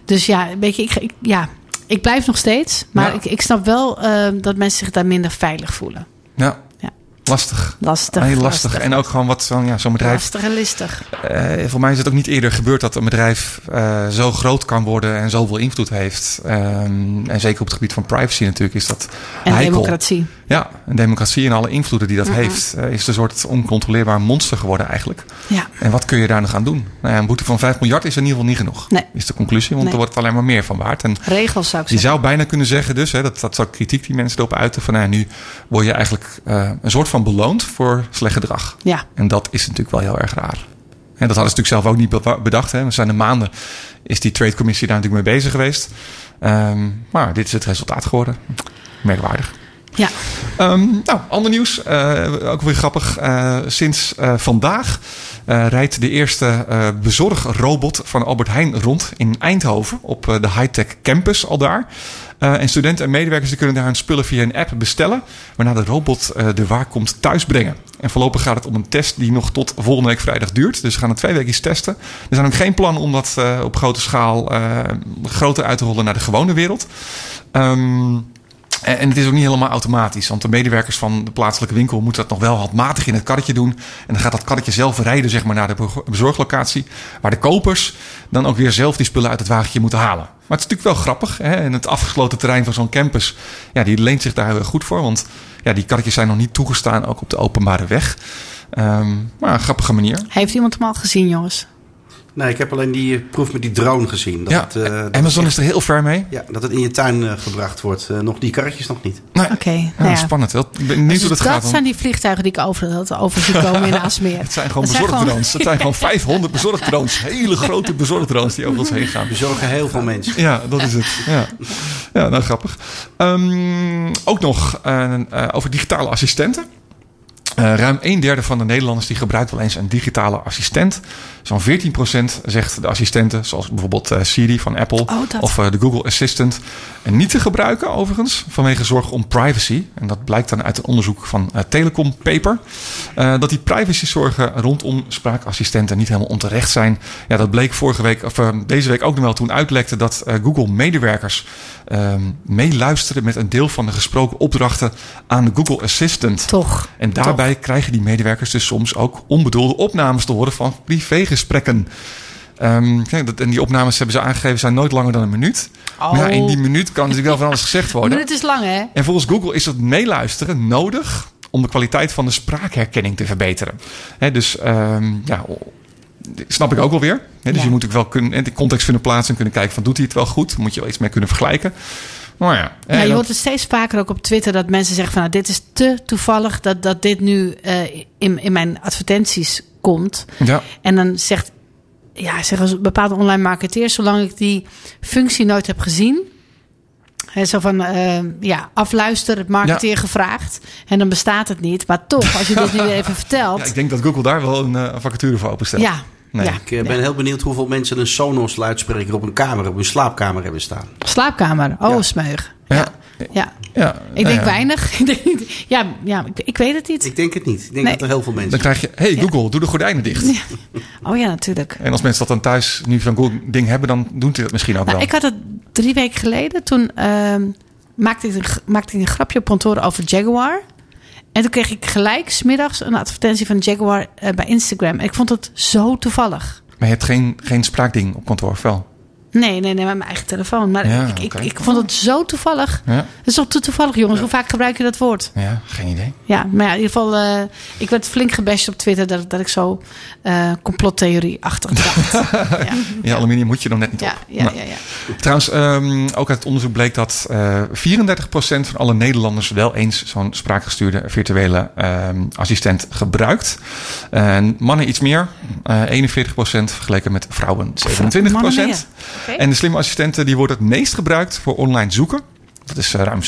Dus ja, een beetje, ik, ik, ja, ik blijf nog steeds. Maar Ja. ik, ik snap wel eh, dat mensen zich daar minder veilig voelen. Ja. Ja. Lastig. Lastig. Heel lastig. En ook gewoon wat zo'n ja, zo'n bedrijf. Lastig en listig. eh, voor mij is het ook niet eerder gebeurd dat een bedrijf eh, zo groot kan worden en zoveel invloed heeft. Ehm, en zeker op het gebied van privacy natuurlijk is dat En heikel. democratie. Ja, en democratie en alle invloeden die dat heeft, eh, is een soort oncontroleerbaar monster geworden eigenlijk. Ja. En wat kun je daar nog aan doen? Nou ja, een boete van 5 miljard is in ieder geval niet genoeg. Nee. Is de conclusie, want Nee. er wordt alleen maar meer van waard. En Regels zou ik je zeggen. zou bijna kunnen zeggen, dus, hè, dat, dat kritiek die mensen erop uiten, van nou, nu word je eigenlijk eh, een soort van beloond voor slecht gedrag. Ja. En dat is natuurlijk wel heel erg raar. En dat hadden ze natuurlijk zelf ook niet be- bedacht. Hè. We zijn de maanden is die Trade Commissie daar natuurlijk mee bezig geweest. Ehm, maar dit is het resultaat geworden. Merkwaardig. Ja. Ehm, nou, ander nieuws. eh, ook weer grappig. Eh, sinds eh, vandaag rijdt de eerste bezorgrobot van Albert Heijn rond in Eindhoven. Op de high-tech campus al daar. En studenten en medewerkers kunnen daar hun spullen via een app bestellen. Waarna de robot de waar komt thuis brengen. En voorlopig gaat het om een test die nog tot volgende week vrijdag duurt. Dus we gaan het twee weken testen. Er zijn ook geen plannen om dat op grote schaal groter uit te rollen naar de gewone wereld. Ehm, en het is ook niet helemaal automatisch. Want de medewerkers van de plaatselijke winkel moeten dat nog wel handmatig in het karretje doen. En dan gaat dat karretje zelf rijden zeg maar, naar de be- bezorglocatie. Waar de kopers dan ook weer zelf die spullen uit het wagentje moeten halen. Maar het is natuurlijk wel grappig. Hè? En het afgesloten terrein van zo'n campus, ja, die leent zich daar heel goed voor. Want ja, die karretjes zijn nog niet toegestaan, ook op de openbare weg. Ehm, maar een grappige manier. Heeft iemand hem al gezien, jongens? Nee, ik heb alleen die eh, proef met die drone gezien. Dat ja, het, eh, dat Amazon is er heel ver mee. Ja, dat het in je tuin eh, gebracht wordt. Eh, nog die karretjes nog niet. Nee. Oké, Ja, nou ja. spannend. Ik ben benieuwd Dus hoe dat dat gaat. zijn die vliegtuigen die ik over, dat over zie komen in (laughs) Aalsmeer. Het zijn gewoon Dat bezorgdrones. Het zijn gewoon (laughs) 500 bezorgdrones. Hele grote bezorgdrones die over ons heen gaan. Bezorgen heel veel mensen. Ja, dat is het. Ja, ja nou grappig. Ehm, ook nog over digitale assistenten. Eh, ruim een derde van de Nederlanders die gebruikt wel eens een digitale assistent. Zo'n 14% zegt de assistenten, zoals bijvoorbeeld eh, Siri van Apple Oh, of eh, de Google Assistant, en niet te gebruiken overigens vanwege zorg om privacy. En dat blijkt dan uit een onderzoek van Telecom Paper. Dat die privacyzorgen rondom spraakassistenten niet helemaal onterecht zijn. Ja, dat bleek vorige week, of, deze week ook nog wel toen uitlekte dat Google medewerkers ehm, meeluisteren met een deel van de gesproken opdrachten aan de Google Assistant. Toch. En daarbij krijgen die medewerkers dus soms ook onbedoelde opnames te horen van privégesprekken. Kijk, dat, en die opnames hebben ze aangegeven zijn nooit langer dan een minuut. Maar ja, in die minuut kan natuurlijk wel van alles gezegd worden. (laughs) het is lang, hè? En volgens Google is dat meeluisteren nodig om de kwaliteit van de spraakherkenning te verbeteren. Dus ehm, ja, snap ik ook wel weer. Hè, dus Ja. je moet ook wel kunnen, in de context kunnen plaatsen en kunnen kijken van doet hij het wel goed? Moet je wel iets mee kunnen vergelijken. Maar ja, Ja, je dat- hoort het steeds vaker ook op Twitter dat mensen zeggen van nou, dit is te toevallig dat, dat dit nu eh, in, in mijn advertenties komt. ja, En dan zegt, ja, zeggen bepaalde online marketeers, zolang ik die functie nooit heb gezien. Hè, zo van, eh, ja, afluister, het marketeer gevraagd. En dan bestaat het niet. Maar toch, als je dit nu (laughs) even vertelt. ja, ik denk dat Google daar wel een eh, vacature voor openstelt. Ja, Nee. ja. Ik eh, ben heel benieuwd hoeveel mensen een Sonos luidspreker op een kamer, op hun slaapkamer hebben staan. Slaapkamer. Oh, Ja. smeug. Ja. Ja. ja. Ik nou denk ja. weinig. (laughs) Ik denk- ja, ja ik, ik weet het niet. Ik denk het niet. Ik denk Nee. dat er heel veel mensen Dan krijg je, hey Google, doe de gordijnen dicht. Oh ja, natuurlijk. En als mensen dat dan thuis nu van Google ding hebben, dan doen ze dat misschien ook Nou, wel. ik had het drie weken geleden. Toen ehm, maakte, ik een, maakte ik een grapje op kantoor over Jaguar. En toen kreeg ik gelijk smiddags een advertentie van Jaguar eh, bij Instagram. En ik vond het zo toevallig. Maar je hebt geen, geen spraakding op kantoor, of wel? Nee, nee, nee, met mijn eigen telefoon. Maar Ja, ik, ik, ik vond het zo toevallig. Ja, Dat is toch te toevallig, jongens? Hoe vaak gebruik je dat woord? ja geen idee. Ja, maar ja, in ieder geval, eh, ik werd flink gebashed op Twitter dat, dat ik zo eh complottheorie-achtig dacht. (laughs) ja, Ja, aluminium moet je dan net niet op. ja, Nou, ja, ja. Trouwens, ehm, ook uit het onderzoek bleek dat eh 34% van alle Nederlanders wel eens zo'n spraakgestuurde virtuele ehm, assistent gebruikt. En mannen iets meer, eh 41% vergeleken met vrouwen 27%. En de slimme assistenten die worden het meest gebruikt voor online zoeken. Dat is eh, ruim 60%.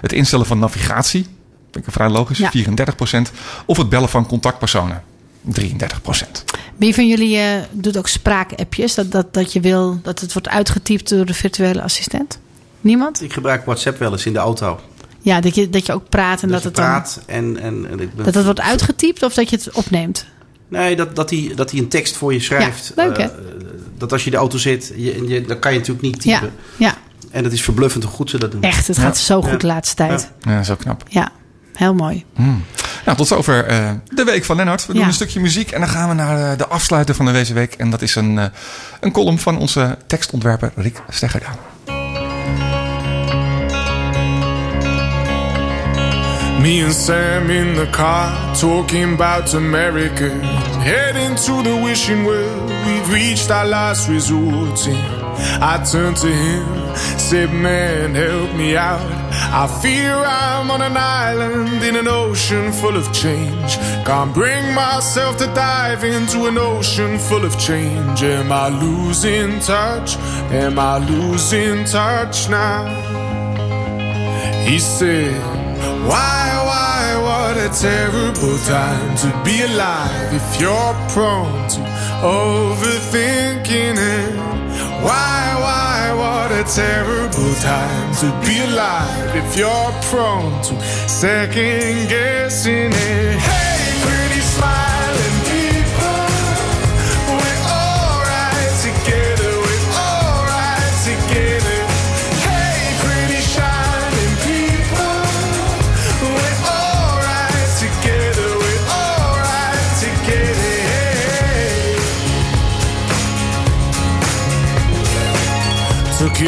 Het instellen van navigatie, vind ik vrij logisch, Ja. 34%. Of het bellen van contactpersonen, 33%. Wie van jullie eh, doet ook spraakappjes? Dat, dat, dat je wil dat het wordt uitgetypt door de virtuele assistent? Niemand? Ik gebruik WhatsApp wel eens in de auto. Ja, dat je, dat je ook praat en dat, dat je het dan, praat en, en, en ik ben- dat het wordt uitgetypt of dat je het opneemt? Nee, dat, dat, hij, dat hij een tekst voor je schrijft. Ja, leuk, hè? Eh, dat als je in de auto zit, je, je, dan kan je natuurlijk niet typen. Ja, ja, En het is verbluffend hoe goed ze dat doen. echt. Het Ja. gaat zo goed Ja. de laatste tijd. Ja, zo knap. Ja, heel mooi. Nou, tot zover eh, de week van Lennart. We doen een stukje muziek en dan gaan we naar eh, de afsluiter van deze week. En dat is een, een column van onze tekstontwerper Rick Steggerda. Me and Sam in the car talking about America. Heading to the wishing well, we've reached our last resort. And I turned to him, said, Man, help me out. I fear I'm on an island in an ocean full of change. Can't bring myself to dive into an ocean full of change. Am I losing touch? Am I losing touch now? He said, Why, a terrible time to be alive if you're prone to overthinking it. Why, why, what a terrible time to be alive if you're prone to second guessing it. Hey,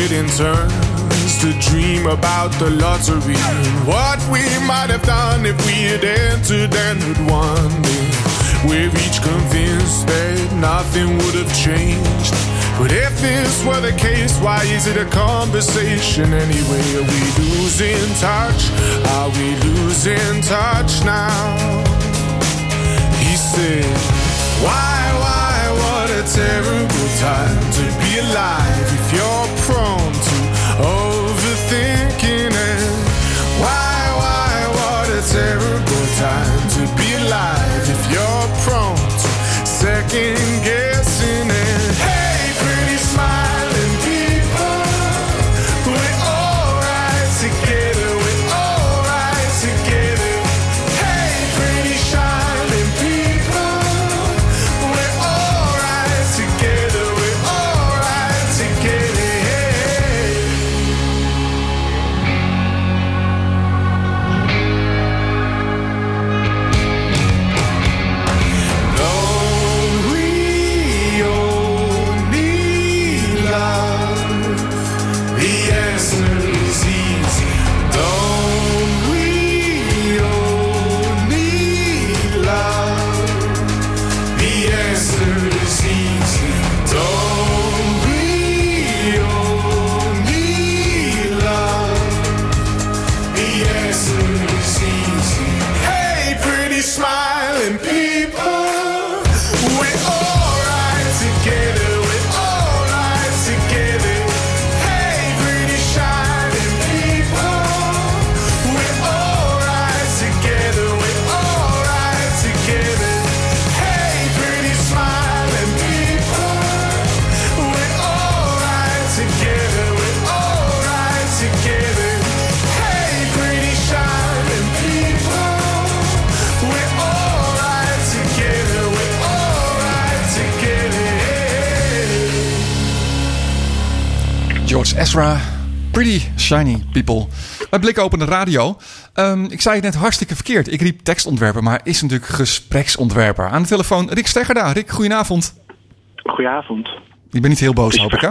It turns to dream about the lottery what we might have done if we had entered and had won. We're each convinced that nothing would have changed. But if this were the case, why is it a conversation anyway? Are we losing touch? Are we losing touch now? He said, Why, why, what a terrible time to be George Ezra, Pretty Shiny People. Bij Blik Open de Radio. Ehm, ik zei het net hartstikke verkeerd. Ik riep tekstontwerper, maar is natuurlijk gespreksontwerper. Aan de telefoon Rick Steggerda. Rick, goedenavond. Goedenavond. Je bent niet heel boos, hoop ik, hè?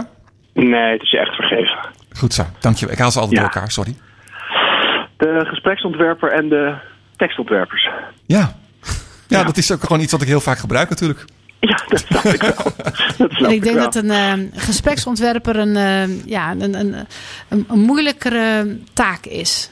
Nee, het is je echt vergeven. Goed zo, dankjewel. Ik haal ze altijd Ja. door elkaar, sorry. De gespreksontwerper en de tekstontwerpers. Ja. ja, dat is ook gewoon iets wat ik heel vaak gebruik natuurlijk. Ja, dat snap ik wel. (laughs) Dat snap En ik denk dat een eh, gespreksontwerper een, eh, ja, een, een, een, een moeilijkere taak is.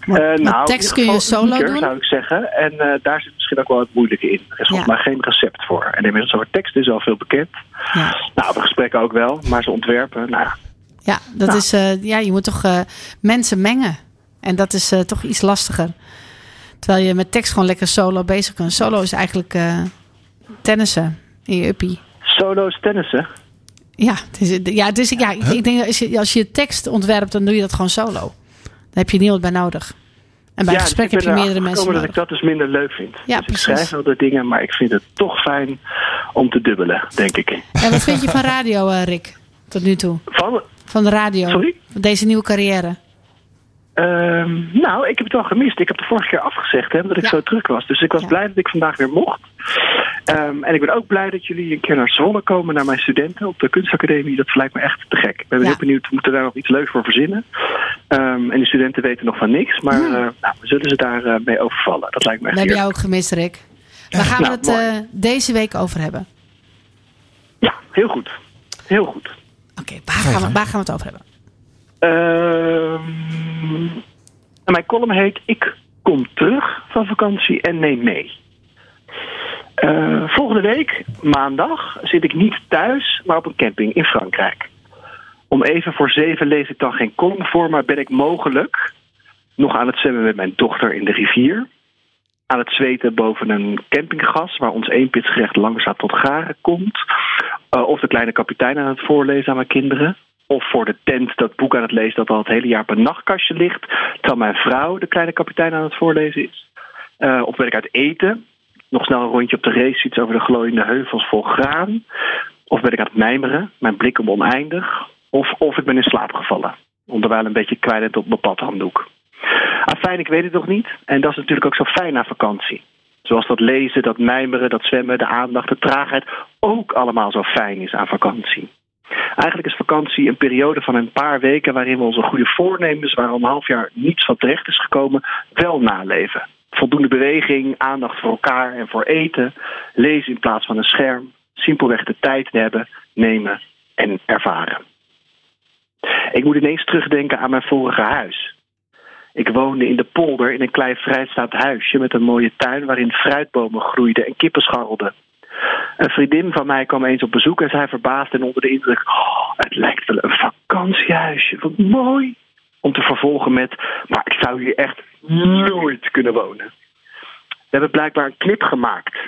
Eh, want nou, tekst kun je solo doen. zou ik zeggen. En eh, daar zit misschien ook wel het moeilijke in. Er is volgens Ja. mij geen recept voor. En inmiddels over tekst is al veel bekend. Ja. Nou, op gesprekken ook wel. Maar ze ontwerpen, nou ja. Ja, dat Nou. is, eh, ja, je moet toch mensen mengen. En dat is toch iets lastiger. Terwijl je met tekst gewoon lekker solo bezig kunt. Solo is eigenlijk tennissen in je uppie. Solo's tennissen. Ja, het is, ja, het is, ja ik, ik denk als je, als je tekst ontwerpt, dan doe je dat gewoon solo. Dan heb je niemand bij nodig. En bij ja, een gesprek heb je meerdere mensen nodig. dat ik dat dus minder leuk vind. Ja, dus precies. ik schrijf wel de dingen, maar ik vind het toch fijn om te dubbelen, denk ik. En wat vind je van radio, eh, Rick? Tot nu toe. Van, Van de radio. Sorry? Van deze nieuwe carrière. Ehm, nou, ik heb het wel gemist. Ik heb de vorige keer afgezegd hè, omdat ik Ja. zo druk was. Dus ik was Ja. blij dat ik vandaag weer mocht. Ehm, en ik ben ook blij dat jullie een keer naar Zwolle komen, naar mijn studenten op de kunstacademie. Dat lijkt me echt te gek. Ik ben Ja. heel benieuwd, we moeten daar nog iets leuks voor verzinnen. Ehm, en de studenten weten nog van niks, maar eh, nou, we zullen ze daar eh, mee overvallen. Dat lijkt me We echt hebben jou ook gemist, Rick. Waar gaan we Nou, het eh, deze week over hebben? Ja, heel goed. Heel goed. Oké, waar, gaan we- waar gaan we het over hebben? Ehm, en mijn column heet Ik kom terug van vakantie en neem mee. Eh, volgende week, maandag, zit ik niet thuis, maar op een camping in Frankrijk. Om even voor zeven lees ik dan geen column voor, maar ben ik mogelijk nog aan het zwemmen met mijn dochter in de rivier. Aan het zweten boven een campinggas waar ons eenpitsgerecht langzaam tot garen komt. Eh, of de kleine kapitein aan het voorlezen aan mijn kinderen. Of voor de tent dat boek aan het lezen dat al het hele jaar op een nachtkastje ligt. Terwijl mijn vrouw de kleine kapitein aan het voorlezen is. Eh, of ben ik uit eten. Nog snel een rondje op de racefiets over de glooiende heuvels vol graan. Of ben ik aan het mijmeren, mijn blik om oneindig. Of, of ik ben in slaap gevallen. Onderwijl een beetje kwijlend op mijn padhanddoek. Afijn, ik weet het nog niet. En dat is natuurlijk ook zo fijn aan vakantie. Zoals dat lezen, dat mijmeren, dat zwemmen, de aandacht, de traagheid ook allemaal zo fijn is aan vakantie. Eigenlijk is vakantie een periode van een paar weken waarin we onze goede voornemens, waar al een half jaar niets van terecht is gekomen, wel naleven. Voldoende beweging, aandacht voor elkaar en voor eten. Lezen in plaats van een scherm. Simpelweg de tijd hebben, nemen en ervaren. Ik moet ineens terugdenken aan mijn vorige huis. Ik woonde in de polder in een klein vrijstaand huisje met een mooie tuin waarin fruitbomen groeiden en kippen scharrelden. Een vriendin van mij kwam eens op bezoek en zei verbaasd en onder de indruk: "Oh, Het lijkt wel een vakantiehuisje, wat mooi. Om te vervolgen met: Maar ik zou hier echt nooit kunnen wonen. We hebben blijkbaar een knip gemaakt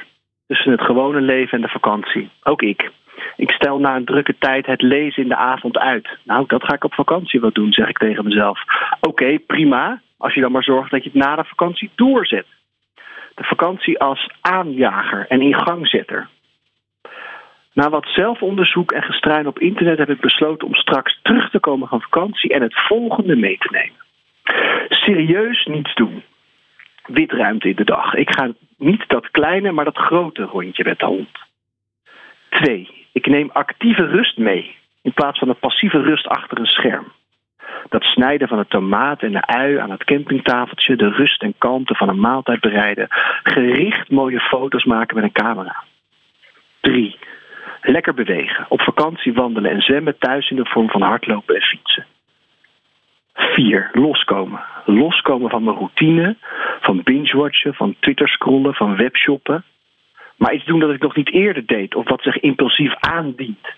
tussen het gewone leven en de vakantie. Ook ik. Ik stel na een drukke tijd het lezen in de avond uit. Nou, dat ga ik op vakantie wel doen, zeg ik tegen mezelf. Oké, prima. Als je dan maar zorgt dat je het na de vakantie doorzet. Vakantie als aanjager en ingangzetter. Na wat zelfonderzoek en gestruin op internet heb ik besloten om straks terug te komen van vakantie en het volgende mee te nemen. Serieus niets doen. Witruimte in de dag. Ik ga niet dat kleine, maar dat grote rondje met de hond. Twee, ik neem actieve rust mee in plaats van een passieve rust achter een scherm. Dat snijden van de tomaat en de ui aan het campingtafeltje, de rust en kalmte van een maaltijd bereiden, gericht mooie foto's maken met een camera. Drie, lekker bewegen, op vakantie wandelen en zwemmen thuis in de vorm van hardlopen en fietsen. Vier, loskomen. Loskomen van mijn routine, van binge-watchen, van Twitter scrollen, van webshoppen. Maar iets doen dat ik nog niet eerder deed of wat zich impulsief aandient.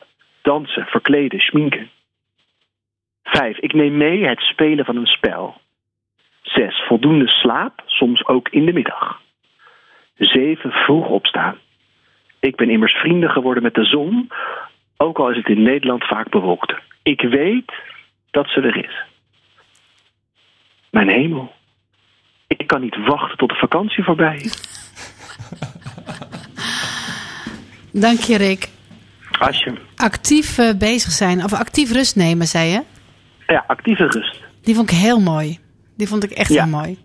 Dansen, verkleden, schminken. Vijf, ik neem mee het spelen van een spel. Zes, voldoende slaap, soms ook in de middag. Zeven, vroeg opstaan. Ik ben immers vrienden geworden met de zon, ook al is het in Nederland vaak bewolkt. Ik weet dat ze er is. Mijn hemel. Ik kan niet wachten tot de vakantie voorbij is. Dank je, Rick. Asje. Actief eh, bezig zijn, of actief rust nemen, zei je? Ja, actieve rust. Die vond ik heel mooi. Die vond ik echt Ja. heel mooi.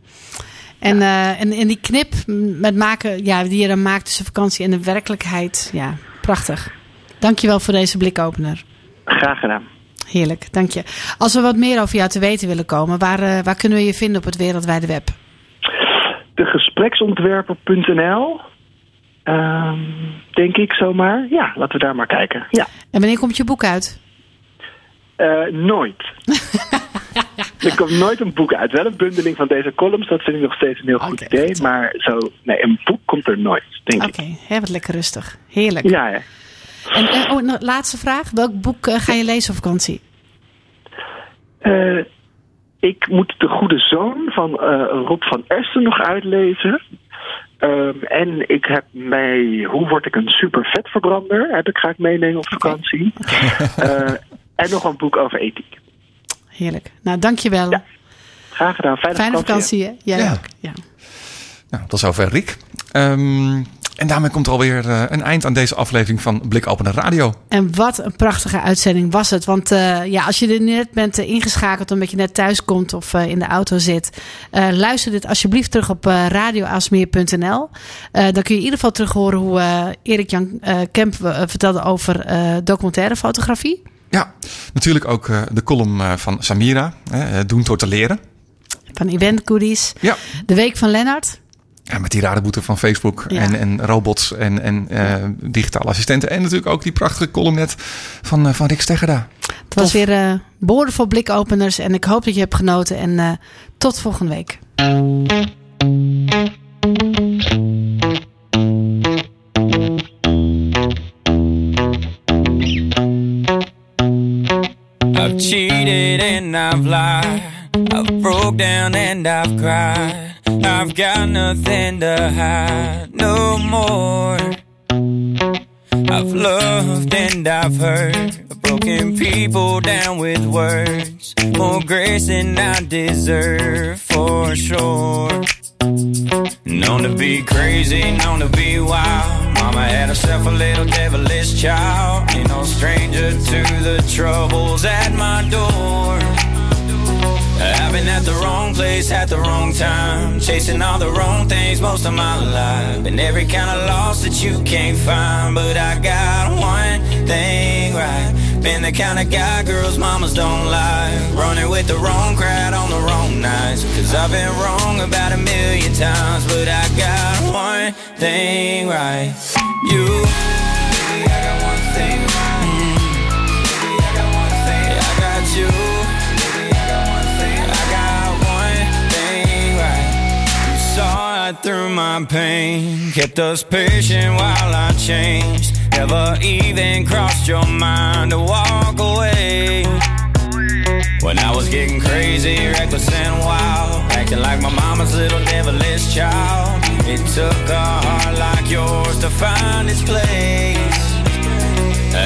En, eh, en, en die knip met maken, ja, die je dan maakt tussen vakantie en de werkelijkheid. Ja, prachtig. Dankjewel voor deze blikopener. Graag gedaan. Heerlijk, dank je. Als we wat meer over jou te weten willen komen, waar, eh, waar kunnen we je vinden op het wereldwijde web? Degespreksontwerper.nl Ehm, Denk ik zomaar. Ja, laten we daar maar kijken. Ja. En wanneer komt je boek uit? Eh, nooit. (laughs) er komt nooit een boek uit. Wel een bundeling van deze columns. Dat vind ik nog steeds een heel goed idee. Maar zo, nee, een boek komt er nooit, denk Oké, ik. hè, wat lekker rustig. Heerlijk. Ja, ja. En, oh, nou, laatste vraag. Welk boek eh, ga je lezen op vakantie? Eh, ik moet De Goede Zoon van Rob van Esten nog uitlezen. Ehm, en ik heb mij Hoe word ik een super vetverbrander? Heb ik ga ik meenemen op vakantie. Eh, en nog een boek over ethiek. Heerlijk. Nou, dankjewel. Graag gedaan. Fijne, Fijne vakantie? Jij Ja. ook. Ja. Nou, tot zover Rick. Ehm, en daarmee komt er alweer eh, een eind aan deze aflevering van Blik Openen Radio. En wat een prachtige uitzending was het. Want eh, ja, als je er net bent eh, ingeschakeld omdat je net thuis komt of eh, in de auto zit, eh, luister dit alsjeblieft terug op radioaalsmeer.nl. Eh, dan kun je in ieder geval terug horen hoe Erik Jan eh, Kemp vertelde over eh, documentaire fotografie. Ja, natuurlijk ook eh, de column eh, van Samira, hè, Doen door te leren. Van Event Goodies. Ja. De week van Lennart. Ja, met die rare boete van Facebook Ja. en, en robots en, en eh, digitale assistenten. En natuurlijk ook die prachtige column net van, eh, van Rick Steggerda. Het was weer eh boordevol blikopeners. En ik hoop dat je hebt genoten. En eh, tot volgende week. And I've lied. I've broke down and I've cried. I've got nothing to hide no more. I've loved and I've hurt. Broken people down with words. More grace than I deserve for sure. Known to be crazy, known to be wild. Mama had herself a little devilish child. Ain't no stranger to the troubles at my door. I've been at the wrong place at the wrong time. Chasing all the wrong things most of my life. Been every kind of loss that you can't find. But I got one thing right. Been the kind of guy girls mamas don't like. Running with the wrong crowd on the wrong nights. Cause I've been wrong about a million times, but I got one thing right. You. Baby, mm. I got you. I got one thing. Right. You saw right through my pain. Kept us patient while I changed. Never even crossed your mind to walk away. When I was getting crazy, reckless and wild, acting like my mama's little devilish child. It took a heart like yours to find its place.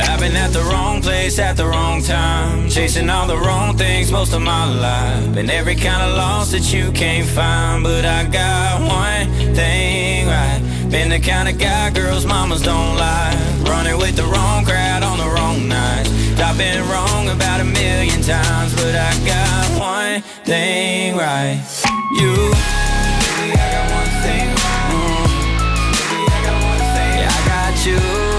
I've been at the wrong place at the wrong time, chasing all the wrong things most of my life. Been every kind of loss that you can't find, but I got one thing right. Been the kind of guy girls mamas don't like, running with the wrong crowd on the wrong nights. I've been wrong about a million times, but I got one thing right. You. I got one thing I got one thing. Yeah, I got you.